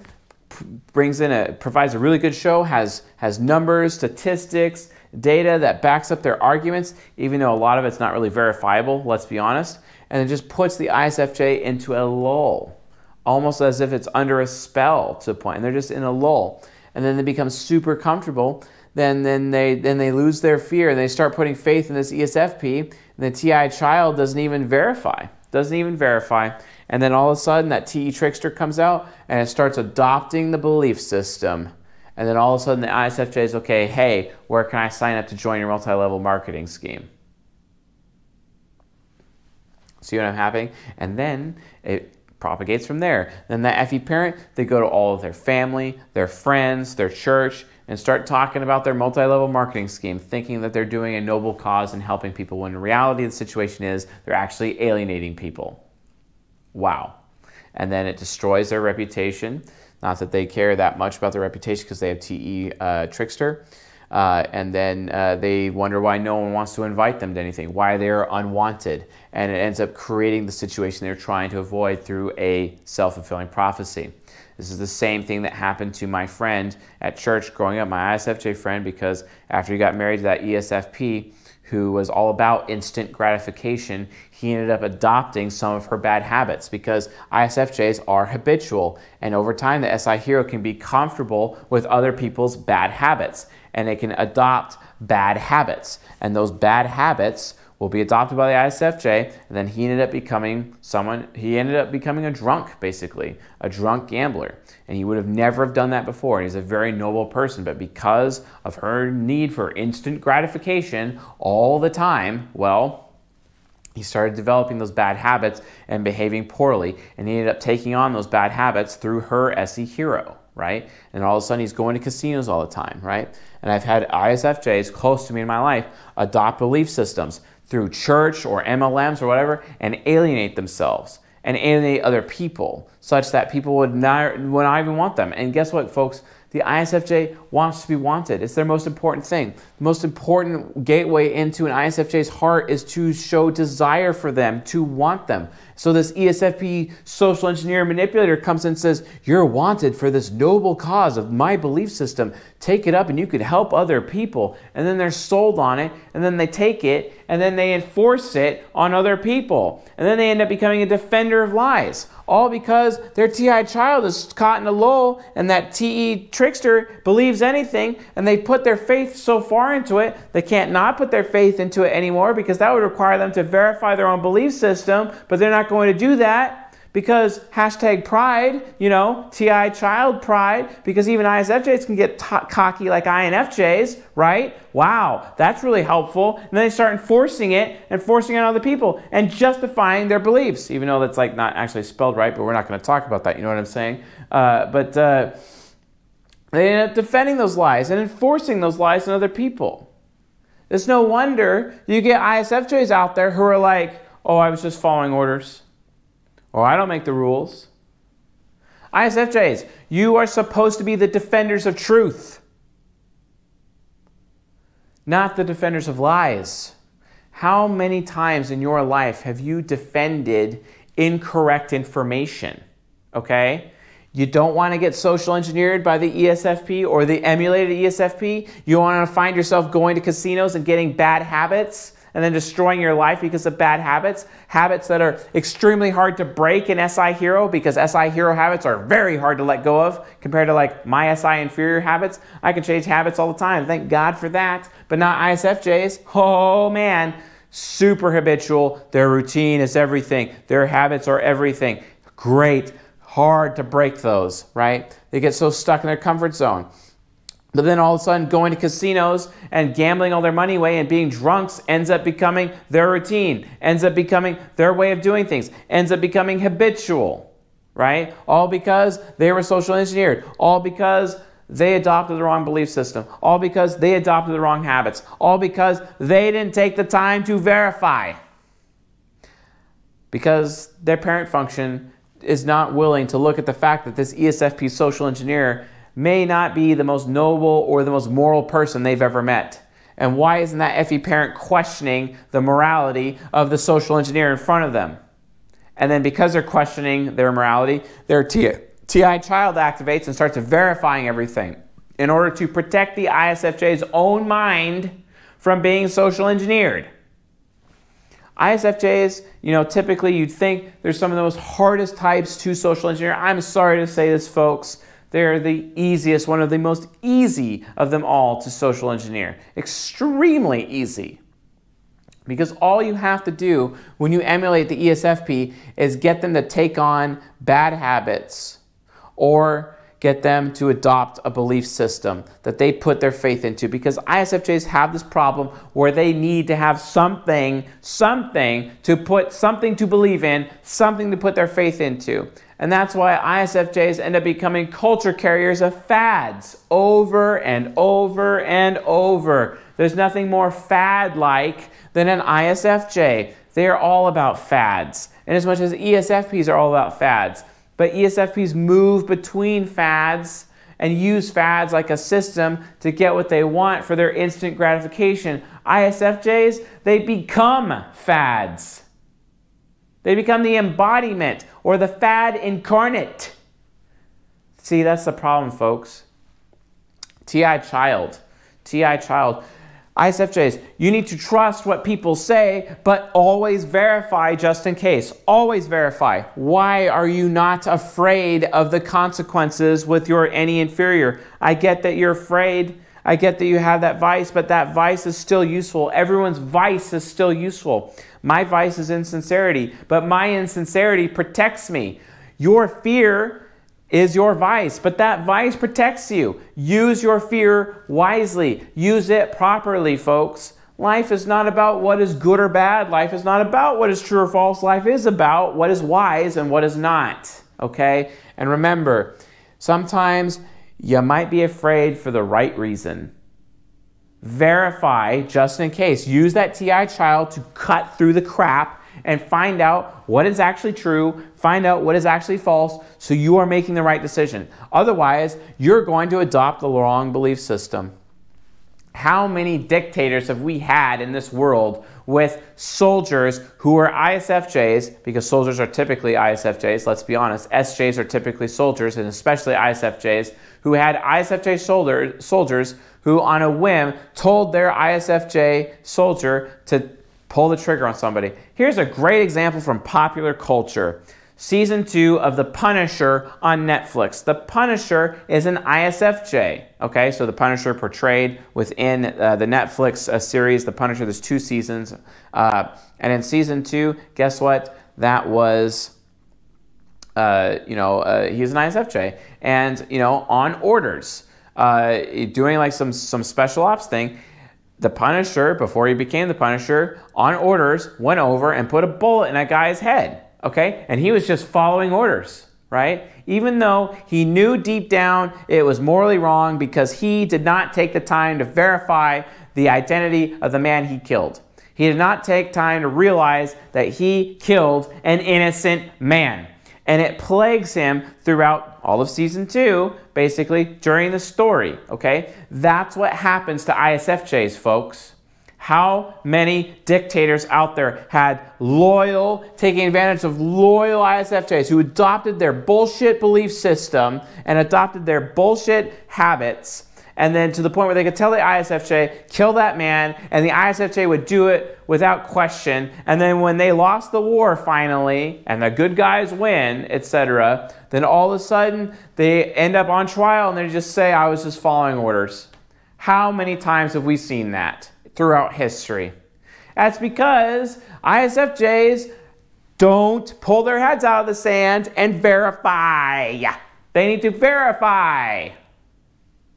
[SPEAKER 1] brings in a provides a really good show, has has numbers, statistics, data that backs up their arguments, even though a lot of it's not really verifiable, let's be honest, and it just puts the ISFJ into a lull, almost as if it's under a spell to a point, and they're just in a lull. And then they become super comfortable, then then they then they lose their fear and they start putting faith in this ESFP, and the TI child doesn't even verify. Doesn't even verify. And then all of a sudden, that TE trickster comes out and it starts adopting the belief system. And then all of a sudden, the ISFJ is okay, hey, where can I sign up to join your multi level marketing scheme? See what I'm happening? And then it propagates from there. Then that FE parent, they go to all of their family, their friends, their church, and start talking about their multi-level marketing scheme, thinking that they're doing a noble cause and helping people when in reality the situation is they're actually alienating people. Wow. And then it destroys their reputation. Not that they care that much about their reputation because they have TE uh, Trickster. Uh, and then uh, they wonder why no one wants to invite them to anything, why they're unwanted. And it ends up creating the situation they're trying to avoid through a self fulfilling prophecy. This is the same thing that happened to my friend at church growing up, my ISFJ friend, because after he got married to that ESFP, who was all about instant gratification, he ended up adopting some of her bad habits because ISFJs are habitual. And over time, the SI hero can be comfortable with other people's bad habits and they can adopt bad habits. And those bad habits will be adopted by the ISFJ, and then he ended up becoming someone, he ended up becoming a drunk, basically, a drunk gambler. And he would have never have done that before. And he's a very noble person, but because of her need for instant gratification all the time, well, he started developing those bad habits and behaving poorly, and he ended up taking on those bad habits through her SE hero, right? And all of a sudden he's going to casinos all the time, right? And I've had ISFJs close to me in my life adopt belief systems through church or MLMs or whatever and alienate themselves and alienate other people such that people would not, would not even want them. And guess what, folks? The ISFJ wants to be wanted. It's their most important thing. The most important gateway into an ISFJ's heart is to show desire for them, to want them. So this ESFP social engineer manipulator comes and says, You're wanted for this noble cause of my belief system. Take it up and you could help other people. And then they're sold on it, and then they take it, and then they enforce it on other people. And then they end up becoming a defender of lies all because their TI child is caught in a lull and that TE trickster believes anything and they put their faith so far into it, they can't not put their faith into it anymore because that would require them to verify their own belief system, but they're not going to do that because hashtag pride, you know, TI child pride, because even ISFJs can get cocky like INFJs, right? Wow, that's really helpful. And then they start enforcing it and forcing it on other people and justifying their beliefs, even though that's like not actually spelled right, but we're not going to talk about that. You know what I'm saying? Uh, but uh, they end up defending those lies and enforcing those lies on other people. It's no wonder you get ISFJs out there who are like, oh, I was just following orders. Or I don't make the rules. ISFJs, you are supposed to be the defenders of truth, not the defenders of lies. How many times in your life have you defended incorrect information? Okay? You don't want to get social engineered by the ESFP or the emulated ESFP. You want to find yourself going to casinos and getting bad habits and then destroying your life because of bad habits, habits that are extremely hard to break in SI Hero because SI Hero habits are very hard to let go of compared to like my SI inferior habits. I can change habits all the time. Thank God for that. But not ISFJs. Oh man, super habitual. Their routine is everything. Their habits are everything. Great. Hard to break those, right? They get so stuck in their comfort zone. But then all of a sudden, going to casinos and gambling all their money away and being drunks ends up becoming their routine, ends up becoming their way of doing things, ends up becoming habitual. right? All because they were social engineered. All because they adopted the wrong belief system. All because they adopted the wrong habits. All because they didn't take the time to verify. Because their parent function is not willing to look at the fact that this ESFP social engineer may not be the most noble or the most moral person they've ever met. And why isn't that FE parent questioning the morality of the social engineer in front of them? And then because they're questioning their morality, their TI, child activates and starts verifying everything in order to protect the ISFJ's own mind from being social engineered. ISFJs, you know, typically you'd think they're some of the most hardest types to social engineer. I'm sorry to say this, folks. They're the easiest, one of the most easy of them all to social engineer. Extremely easy. Because all you have to do when you emulate the ESFP is get them to take on bad habits or get them to adopt a belief system that they put their faith into because ISFJs have this problem where they need to have something, something to put, something to believe in, something to put their faith into. And that's why ISFJs end up becoming culture carriers of fads over and over and over. There's nothing more fad like than an ISFJ. They are all about fads. And as much as ESFPs are all about fads, but ESFPs move between fads and use fads like a system to get what they want for their instant gratification. ISFJs, they become fads. They become the embodiment or the fad incarnate. See, that's the problem, folks. TI child. TI child. ISFJs, you need to trust what people say, but always verify just in case. Always verify. Why are you not afraid of the consequences with your NE inferior? I get that you're afraid. I get that you have that vice, but that vice is still useful. Everyone's vice is still useful. My vice is insincerity, but my insincerity protects me. Your fear is your vice, but that vice protects you. Use your fear wisely, use it properly, folks. Life is not about what is good or bad. Life is not about what is true or false. Life is about what is wise and what is not. Okay? And remember, sometimes you might be afraid for the right reason. Verify just in case. Use that TI child to cut through the crap and find out what is actually true, find out what is actually false, so you are making the right decision. Otherwise, you're going to adopt the wrong belief system. How many dictators have we had in this world with soldiers who are ISFJs, because soldiers are typically ISFJs, let's be honest, SJs are typically soldiers, and especially ISFJs, who had ISFJ soldier, soldiers who, on a whim, told their ISFJ soldier to pull the trigger on somebody. Here's a great example from popular culture. Season 2 of The Punisher on Netflix. The Punisher is an ISFJ. Okay, so The Punisher portrayed within uh, the Netflix uh, series, The Punisher, there's two seasons. Uh, and in season 2, guess what? That was, uh, you know, uh, he's an ISFJ. And, you know, on orders, uh, doing like some, some special ops thing, the Punisher, before he became the Punisher, on orders, went over and put a bullet in that guy's head. Okay? And he was just following orders, right? Even though he knew deep down it was morally wrong because he did not take the time to verify the identity of the man he killed. He did not take time to realize that he killed an innocent man. And it plagues him throughout all of season two, basically, during the story, okay? That's what happens to ISFJs, folks. How many dictators out there had loyal, taking advantage of loyal ISFJs who adopted their bullshit belief system and adopted their bullshit habits and then to the point where they could tell the ISFJ, kill that man, and the ISFJ would do it without question. And then when they lost the war finally, and the good guys win, etc., then all of a sudden they end up on trial and they just say, I was just following orders. How many times have we seen that throughout history? That's because ISFJs don't pull their heads out of the sand and verify. They need to verify.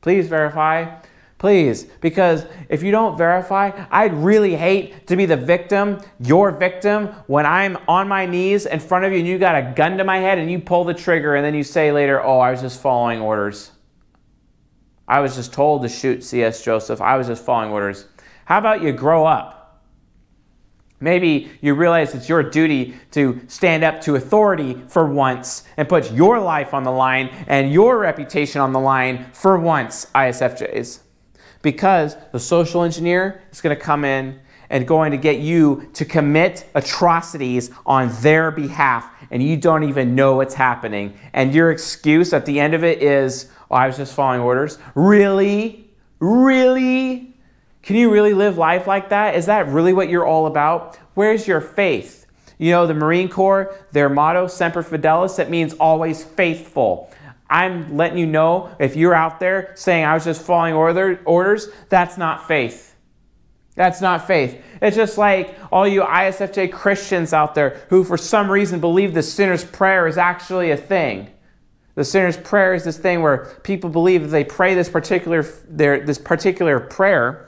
[SPEAKER 1] Please verify. Please, because if you don't verify, I'd really hate to be the victim, your victim, when I'm on my knees in front of you and you got a gun to my head and you pull the trigger and then you say later, oh, I was just following orders. I was just told to shoot C.S. Joseph. I was just following orders. How about you grow up? Maybe you realize it's your duty to stand up to authority for once and put your life on the line and your reputation on the line for once, ISFJs. Because the social engineer is going to come in and going to get you to commit atrocities on their behalf and you don't even know what's happening. And your excuse at the end of it is, oh, I was just following orders. Really? Really? Can you really live life like that? Is that really what you're all about? Where's your faith? You know, the Marine Corps, their motto, Semper Fidelis, that means always faithful. I'm letting you know if you're out there saying I was just following order, orders, that's not faith. That's not faith. It's just like all you ISFJ Christians out there who, for some reason, believe the sinner's prayer is actually a thing. The sinner's prayer is this thing where people believe that they pray this particular, their, this particular prayer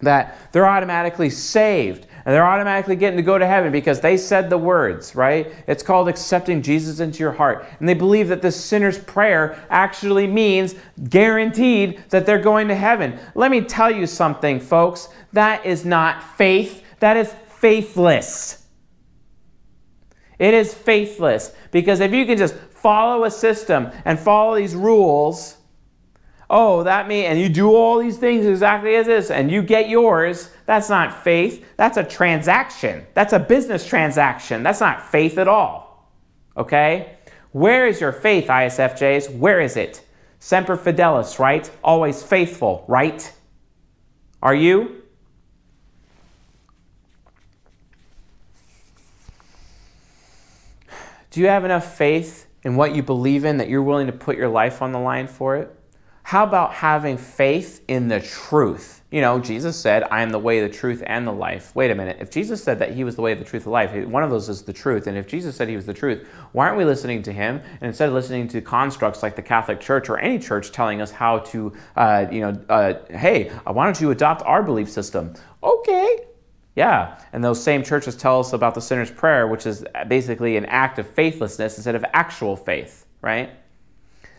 [SPEAKER 1] that they're automatically saved and they're automatically getting to go to heaven because they said the words, right? It's called accepting Jesus into your heart. And they believe that the sinner's prayer actually means guaranteed that they're going to heaven. Let me tell you something, folks. That is not faith, that is faithless. It is faithless because if you can just follow a system and follow these rules, oh, that means, and you do all these things exactly as this, and you get yours, that's not faith. That's a transaction. That's a business transaction. That's not faith at all. Okay? Where is your faith, ISFJs? Where is it? Semper Fidelis, right? Always faithful, right? Are you? Do you have enough faith in what you believe in that you're willing to put your life on the line for it? How about having faith in the truth? You know, Jesus said, I am the way, the truth, and the life. Wait a minute. If Jesus said that he was the way, the truth, the life, one of those is the truth. And if Jesus said he was the truth, why aren't we listening to him? And instead of listening to constructs like the Catholic Church or any church telling us how to, uh, you know, uh, hey, why don't you adopt our belief system? Okay, yeah, and those same churches tell us about the sinner's prayer, which is basically an act of faithlessness instead of actual faith, right?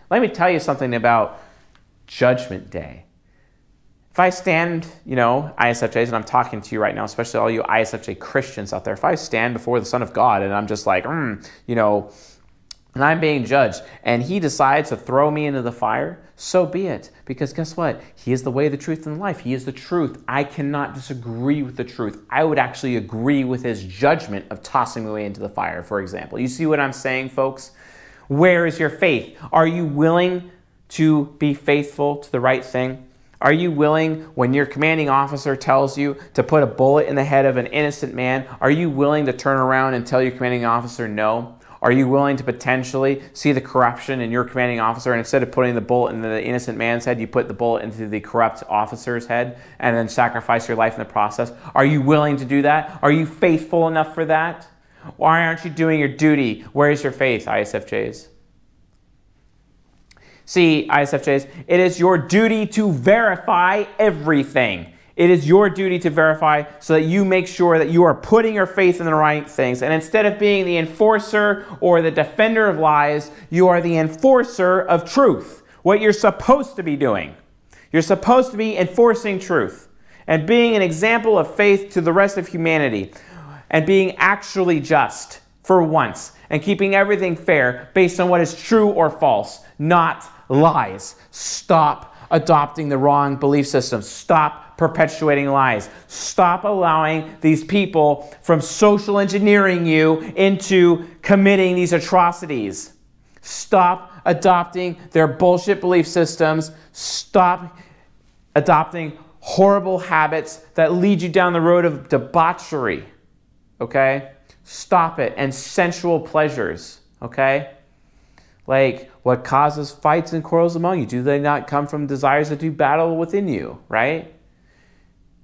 [SPEAKER 1] Let me tell you something about judgment day. If I stand, you know, ISFJs, and I'm talking to you right now, especially all you ISFJ Christians out there, if I stand before the Son of God and I'm just like, mm, you know, and I'm being judged, and he decides to throw me into the fire, so be it. Because guess what? He is the way, the truth, and life. He is the truth. I cannot disagree with the truth. I would actually agree with his judgment of tossing me away into the fire, for example. You see what I'm saying, folks? Where is your faith? Are you willing to be faithful to the right thing? Are you willing, when your commanding officer tells you to put a bullet in the head of an innocent man, are you willing to turn around and tell your commanding officer no? Are you willing to potentially see the corruption in your commanding officer and instead of putting the bullet in the innocent man's head, you put the bullet into the corrupt officer's head and then sacrifice your life in the process? Are you willing to do that? Are you faithful enough for that? Why aren't you doing your duty? Where is your faith, ISFJs? See, ISFJs, it is your duty to verify everything. It is your duty to verify so that you make sure that you are putting your faith in the right things. And instead of being the enforcer or the defender of lies, you are the enforcer of truth, what you're supposed to be doing. You're supposed to be enforcing truth and being an example of faith to the rest of humanity and being actually just for once and keeping everything fair based on what is true or false, not lies. Stop adopting the wrong belief systems. Stop perpetuating lies. Stop allowing these people from social engineering you into committing these atrocities. Stop adopting their bullshit belief systems. Stop adopting horrible habits that lead you down the road of debauchery. Okay? Stop it. And sensual pleasures. Okay? Like, what causes fights and quarrels among you? Do they not come from desires that do battle within you, right?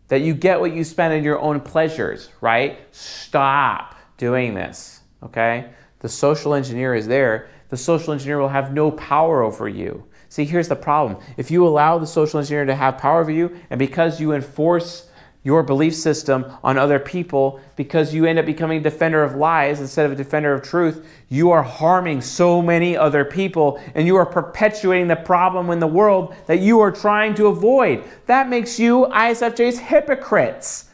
[SPEAKER 1] That you get what you spend in your own pleasures, right? Stop doing this, okay? The social engineer is there. The social engineer will have no power over you. See, here's the problem. If you allow the social engineer to have power over you, and because you enforce your belief system on other people, because you end up becoming a defender of lies instead of a defender of truth, you are harming so many other people and you are perpetuating the problem in the world that you are trying to avoid. That makes you ISFJs hypocrites.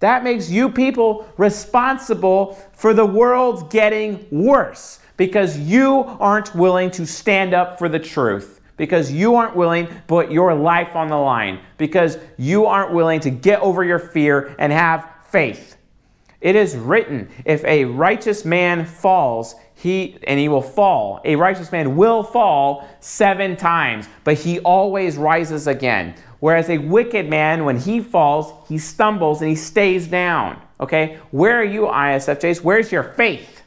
[SPEAKER 1] That makes you people responsible for the world getting worse because you aren't willing to stand up for the truth, because you aren't willing to put your life on the line, because you aren't willing to get over your fear and have faith. It is written, if a righteous man falls, he and he will fall. A righteous man will fall 7 times, but he always rises again. Whereas a wicked man when he falls, he stumbles and he stays down. Okay? Where are you ISFJs? Where's your faith?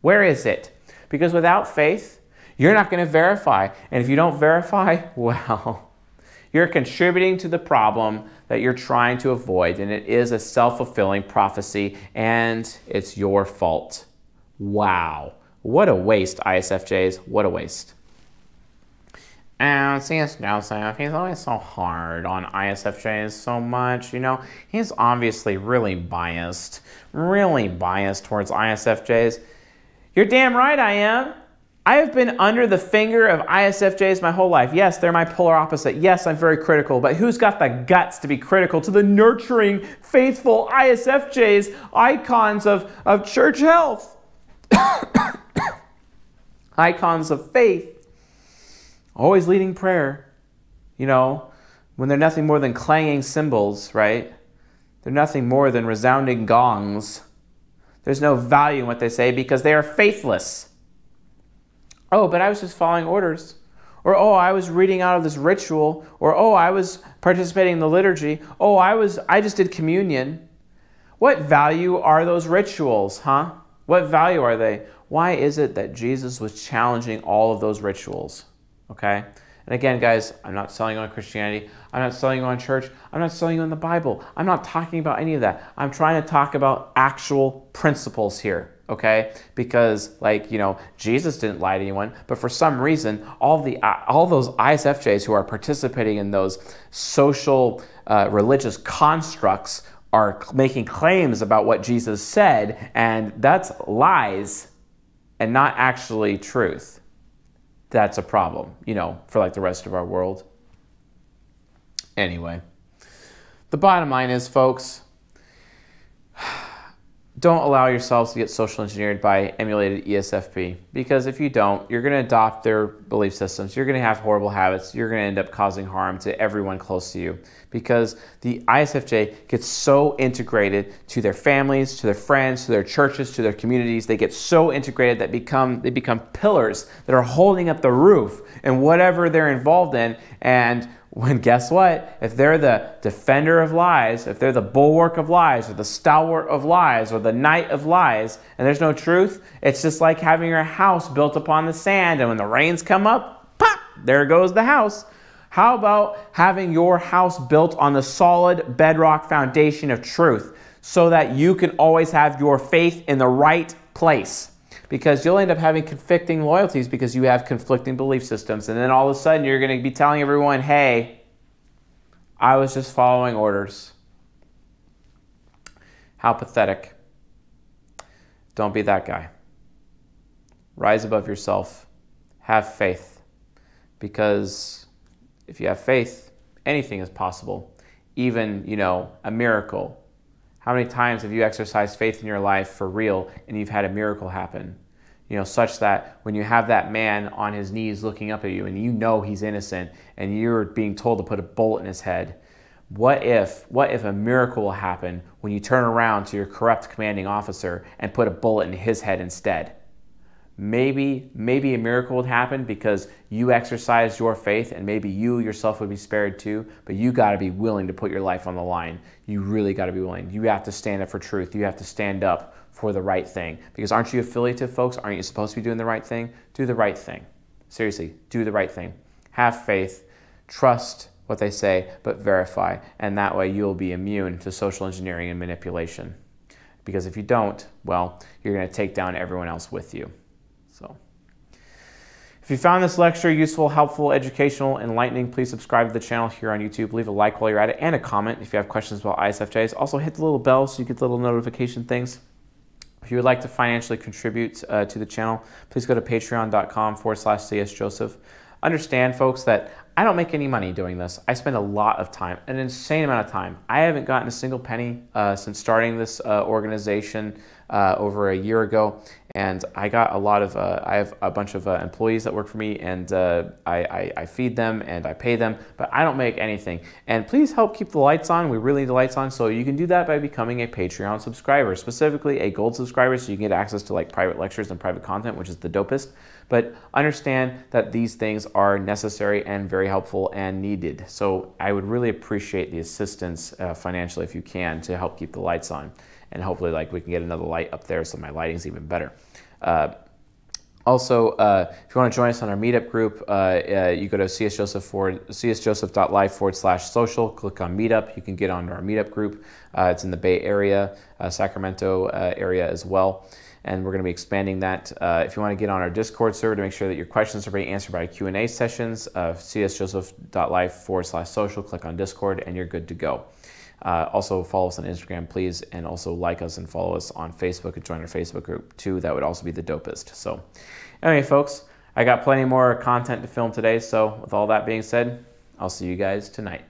[SPEAKER 1] Where is it? Because without faith, you're not going to verify. And if you don't verify, well, you're contributing to the problem that you're trying to avoid. And it is a self fulfilling prophecy, and it's your fault. Wow. What a waste, ISFJs. What a waste. And C.S. Joseph, he's always so hard on ISFJs so much, you know. He's obviously really biased, really biased towards ISFJs. You're damn right I am. I have been under the finger of ISFJs my whole life. Yes, they're my polar opposite. Yes, I'm very critical, but who's got the guts to be critical to the nurturing, faithful ISFJs, icons of, of church health, icons of faith, always leading prayer? You know, when they're nothing more than clanging cymbals, right? They're nothing more than resounding gongs there's no value in what they say because they are faithless. Oh, but I was just following orders. Or, oh, I was reading out of this ritual. Or, oh, I was participating in the liturgy. Oh, I was I just did communion. What value are those rituals, huh? What value are they? Why is it that Jesus was challenging all of those rituals? Okay? And again, guys, I'm not selling on Christianity. I'm not selling on church. I'm not selling on the Bible. I'm not talking about any of that. I'm trying to talk about actual principles here, okay? Because, like, you know, Jesus didn't lie to anyone, but for some reason, all the all those ISFJs who are participating in those social, uh, religious constructs are making claims about what Jesus said, and that's lies and not actually truth that's a problem, you know, for like the rest of our world. Anyway, the bottom line is, folks, don't allow yourselves to get social engineered by emulated ESFP because if you don't, you're going to adopt their belief systems. You're going to have horrible habits. You're going to end up causing harm to everyone close to you because the ISFJ gets so integrated to their families, to their friends, to their churches, to their communities. They get so integrated that become they become pillars that are holding up the roof and whatever they're involved in and when guess what? If they're the defender of lies, if they're the bulwark of lies, or the stalwart of lies, or the knight of lies, and there's no truth, it's just like having your house built upon the sand, and when the rains come up, pop, there goes the house. How about having your house built on the solid bedrock foundation of truth so that you can always have your faith in the right place? Because you'll end up having conflicting loyalties because you have conflicting belief systems. And then all of a sudden, you're going to be telling everyone, hey, I was just following orders. How pathetic. Don't be that guy. Rise above yourself. Have faith. Because if you have faith, anything is possible. Even, you know, a miracle how many times have you exercised faith in your life for real and you've had a miracle happen? You know, such that when you have that man on his knees looking up at you and you know he's innocent and you're being told to put a bullet in his head, what if what if a miracle will happen when you turn around to your corrupt commanding officer and put a bullet in his head instead? Maybe maybe a miracle would happen because you exercised your faith and maybe you yourself would be spared too but you got to be willing to put your life on the line. You really got to be willing. You have to stand up for truth. You have to stand up for the right thing. Because aren't you affiliative folks? Aren't you supposed to be doing the right thing? Do the right thing. Seriously do the right thing. Have faith. Trust what they say but verify. And that way you'll be immune to social engineering and manipulation. Because if you don't well you're going to take down everyone else with you so If you found this lecture useful, helpful, educational, enlightening, please subscribe to the channel here on YouTube. Leave a like while you're at it and a comment if you have questions about ISFJs. Also, hit the little bell so you get the little notification things. If you would like to financially contribute uh, to the channel, please go to patreon.com forward slash csjoseph. Understand, folks, that I don't make any money doing this. I spend a lot of time, an insane amount of time. I haven't gotten a single penny uh, since starting this uh, organization uh, over a year ago, and I got a lot of. Uh, I have a bunch of uh, employees that work for me, and uh, I, I, I, feed them and I pay them, but I don't make anything. And please help keep the lights on. We really need the lights on, so you can do that by becoming a Patreon subscriber, specifically a gold subscriber, so you can get access to like private lectures and private content, which is the dopest. But understand that these things are necessary and very helpful and needed. So I would really appreciate the assistance uh, financially if you can to help keep the lights on and hopefully like we can get another light up there so my lighting's even better. Uh, also, uh, if you want to join us on our meetup group, uh, uh you go to csjoseph forward, csjoseph.life forward slash social, click on meetup. You can get onto our meetup group. Uh, it's in the Bay Area, uh, Sacramento area as well. And we're going to be expanding that. if you want to get on our Discord server to make sure that your questions are being answered by Q&A sessions, csjoseph.life forward slash social, click on Discord, and you're good to go. Uh, also, follow us on Instagram, please, and also like us and follow us on Facebook and join our Facebook group too. That would also be the dopest. So, anyway, folks, I got plenty more content to film today. So, with all that being said, I'll see you guys tonight.